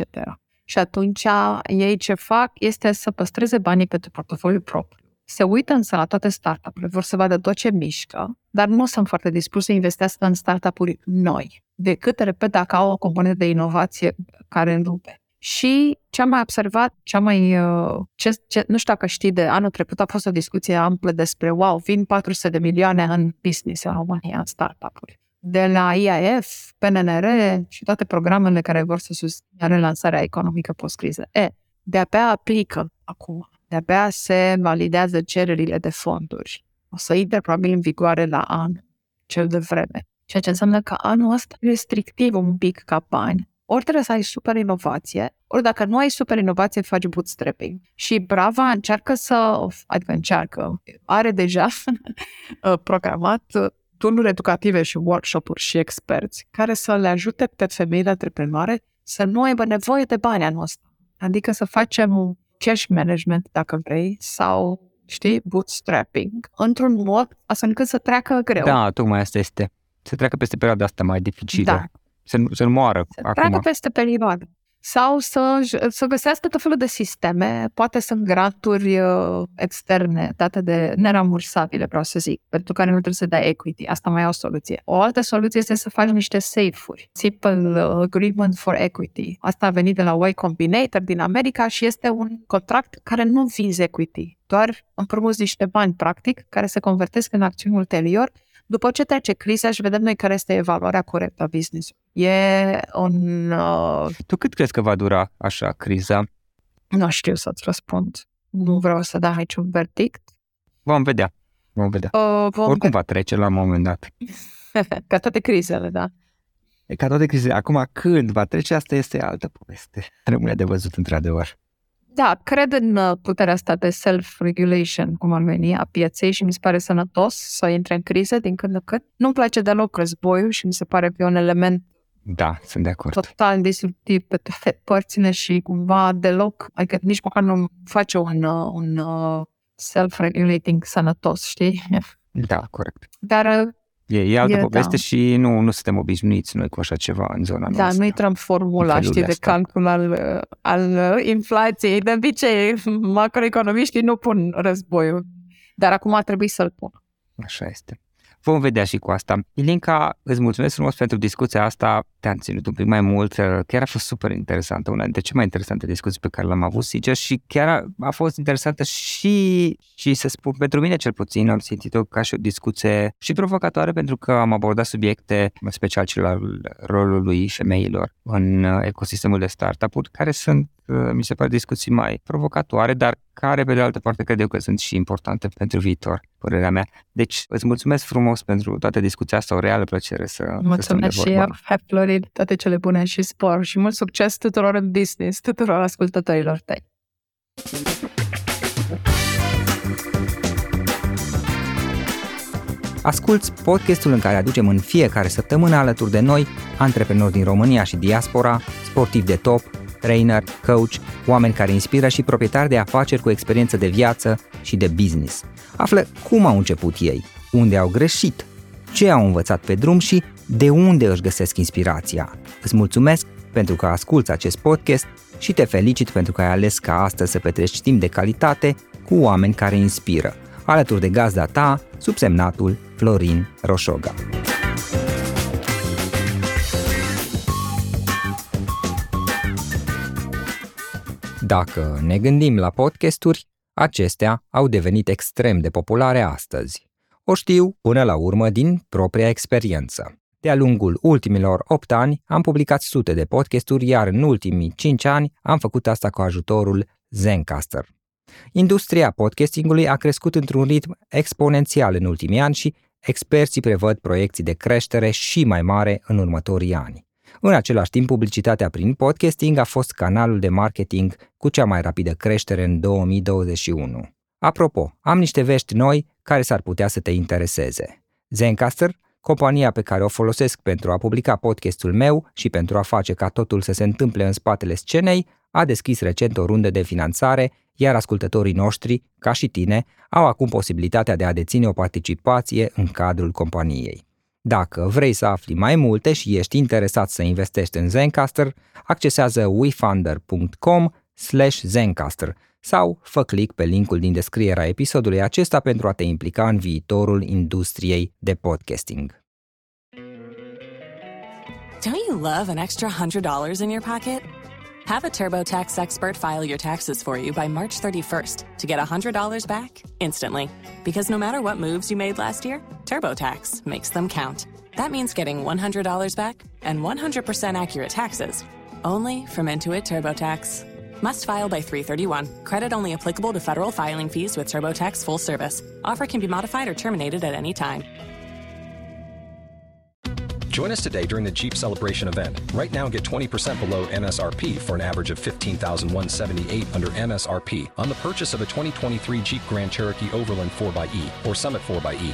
Și atunci ei ce fac este să păstreze banii pentru portofoliul propriu. Se uită însă la toate startup-urile, vor să vadă tot ce mișcă, dar nu sunt foarte dispuși să investească în startup-uri noi, decât, repet, dacă au o componentă de inovație care înrupe. Și ce am mai observat, cea mai, uh, ce, ce, nu știu dacă știi, de anul trecut a fost o discuție amplă despre, wow, vin 400 de milioane în business în România, în startup-uri. De la IAF, PNR și toate programele care vor să susțină relansarea economică post-criză. E, de-abia aplică acum, de-abia se validează cererile de fonduri. O să intre probabil în vigoare la an, cel de vreme. Ceea ce înseamnă că anul ăsta e restrictiv un pic ca bani ori trebuie să ai super inovație, ori dacă nu ai super inovație, faci bootstrapping. Și Brava încearcă să, adică încearcă, are deja uh, programat uh, tool educative și workshop-uri și experți care să le ajute pe femeile antreprenoare să nu aibă nevoie de banii anul ăsta. Adică să facem cash management, dacă vrei, sau, știi, bootstrapping, într-un mod astfel încât să treacă greu. Da, tocmai asta este. Să treacă peste perioada asta mai dificilă. Da să, nu, să nu moară să acum. treacă peste perioadă. Sau să, să găsească tot felul de sisteme, poate sunt granturi uh, externe date de nerambursabile, vreau să zic, pentru care nu trebuie să dai equity. Asta mai e o soluție. O altă soluție este să faci niște safe-uri, Simple Agreement for Equity. Asta a venit de la Y Combinator din America și este un contract care nu vinzi equity, doar împrumuți niște bani, practic, care se convertesc în acțiuni ulterior după ce trece criza și vedem noi care este evaluarea corectă a business E un... Uh... Tu cât crezi că va dura așa criza? Nu știu să-ți răspund. Nu vreau să dau aici un verdict. Vom vedea. Vom vedea. Uh, vom Oricum ve- va trece la un moment dat. Ca toate crizele, da. E ca toate crizele. Acum, când va trece, asta este altă poveste. Rămâne de văzut, într-adevăr. Da, cred în uh, puterea asta de self-regulation, cum ar veni, a pieței și mi se pare sănătos să intre în criză din când în când. Nu-mi place deloc războiul și mi se pare că e un element Da, sunt de acord. total disruptiv pe toate părțile și cumva deloc, adică nici măcar nu face un, uh, un uh, self-regulating sănătos, știi? Da, corect. Dar uh, E, e altă E, poveste da. și nu, nu suntem obișnuiți noi cu așa ceva în zona da, noastră. nu intrăm formula, în știi, felul de ăsta. calcul al, uh, al uh, inflației. De obicei, macroeconomiștii nu pun războiul, dar acum ar trebui să-l pun. Așa este. Vom vedea și cu asta. Ilinca, îți mulțumesc frumos pentru discuția asta. Te-am ținut un pic mai mult. Chiar a fost super interesantă. Una dintre cele mai interesante discuții pe care le-am avut, sincer, și chiar a, a fost interesantă și, și să spun, pentru mine cel puțin, am simțit-o ca și o discuție și provocatoare pentru că am abordat subiecte, în special cel al rolului femeilor în uh, ecosistemul de startup-uri, care sunt, uh, mi se pare, discuții mai provocatoare, dar care, pe de altă parte, cred eu că sunt și importante pentru viitor, părerea mea. Deci, îți mulțumesc frumos pentru toată discuția asta, o reală plăcere să, să stăm de Mulțumesc și vorbă. eu, Happy Florid, toate cele bune și spor și mult succes tuturor în business, tuturor ascultătorilor tăi. Asculți podcastul în care aducem în fiecare săptămână alături de noi antreprenori din România și diaspora, sportivi de top, trainer, coach, oameni care inspiră și proprietari de afaceri cu experiență de viață și de business. Află cum au început ei, unde au greșit, ce au învățat pe drum și de unde își găsesc inspirația. Îți mulțumesc pentru că asculți acest podcast și te felicit pentru că ai ales ca astăzi să petreci timp de calitate cu oameni care inspiră, alături de gazda ta, subsemnatul Florin Roșoga. Dacă ne gândim la podcasturi, acestea au devenit extrem de populare astăzi. O știu până la urmă din propria experiență. De-a lungul ultimilor 8 ani am publicat sute de podcasturi, iar în ultimii 5 ani am făcut asta cu ajutorul Zencaster. Industria podcastingului a crescut într-un ritm exponențial în ultimii ani și experții prevăd proiecții de creștere și mai mare în următorii ani. În același timp, publicitatea prin podcasting a fost canalul de marketing cu cea mai rapidă creștere în 2021. Apropo, am niște vești noi care s-ar putea să te intereseze. Zencaster, compania pe care o folosesc pentru a publica podcastul meu și pentru a face ca totul să se întâmple în spatele scenei, a deschis recent o rundă de finanțare, iar ascultătorii noștri, ca și tine, au acum posibilitatea de a deține o participație în cadrul companiei. Dacă vrei să afli mai multe și ești interesat să investești în Zencaster, accesează wefunder.com Zencaster sau fă click pe linkul din descrierea episodului acesta pentru a te implica în viitorul industriei de podcasting. Don't you love an extra $100 in your pocket? Have a TurboTax expert file your taxes for you by March 31st to get $100 back instantly. Because no matter what moves you made last year, TurboTax makes them count. That means getting $100 back and 100% accurate taxes only from Intuit TurboTax. Must file by 331. Credit only applicable to federal filing fees with TurboTax full service. Offer can be modified or terminated at any time. Join us today during the Jeep Celebration event. Right now, get 20% below MSRP for an average of 15178 under MSRP on the purchase of a 2023 Jeep Grand Cherokee Overland 4xE or Summit 4xE.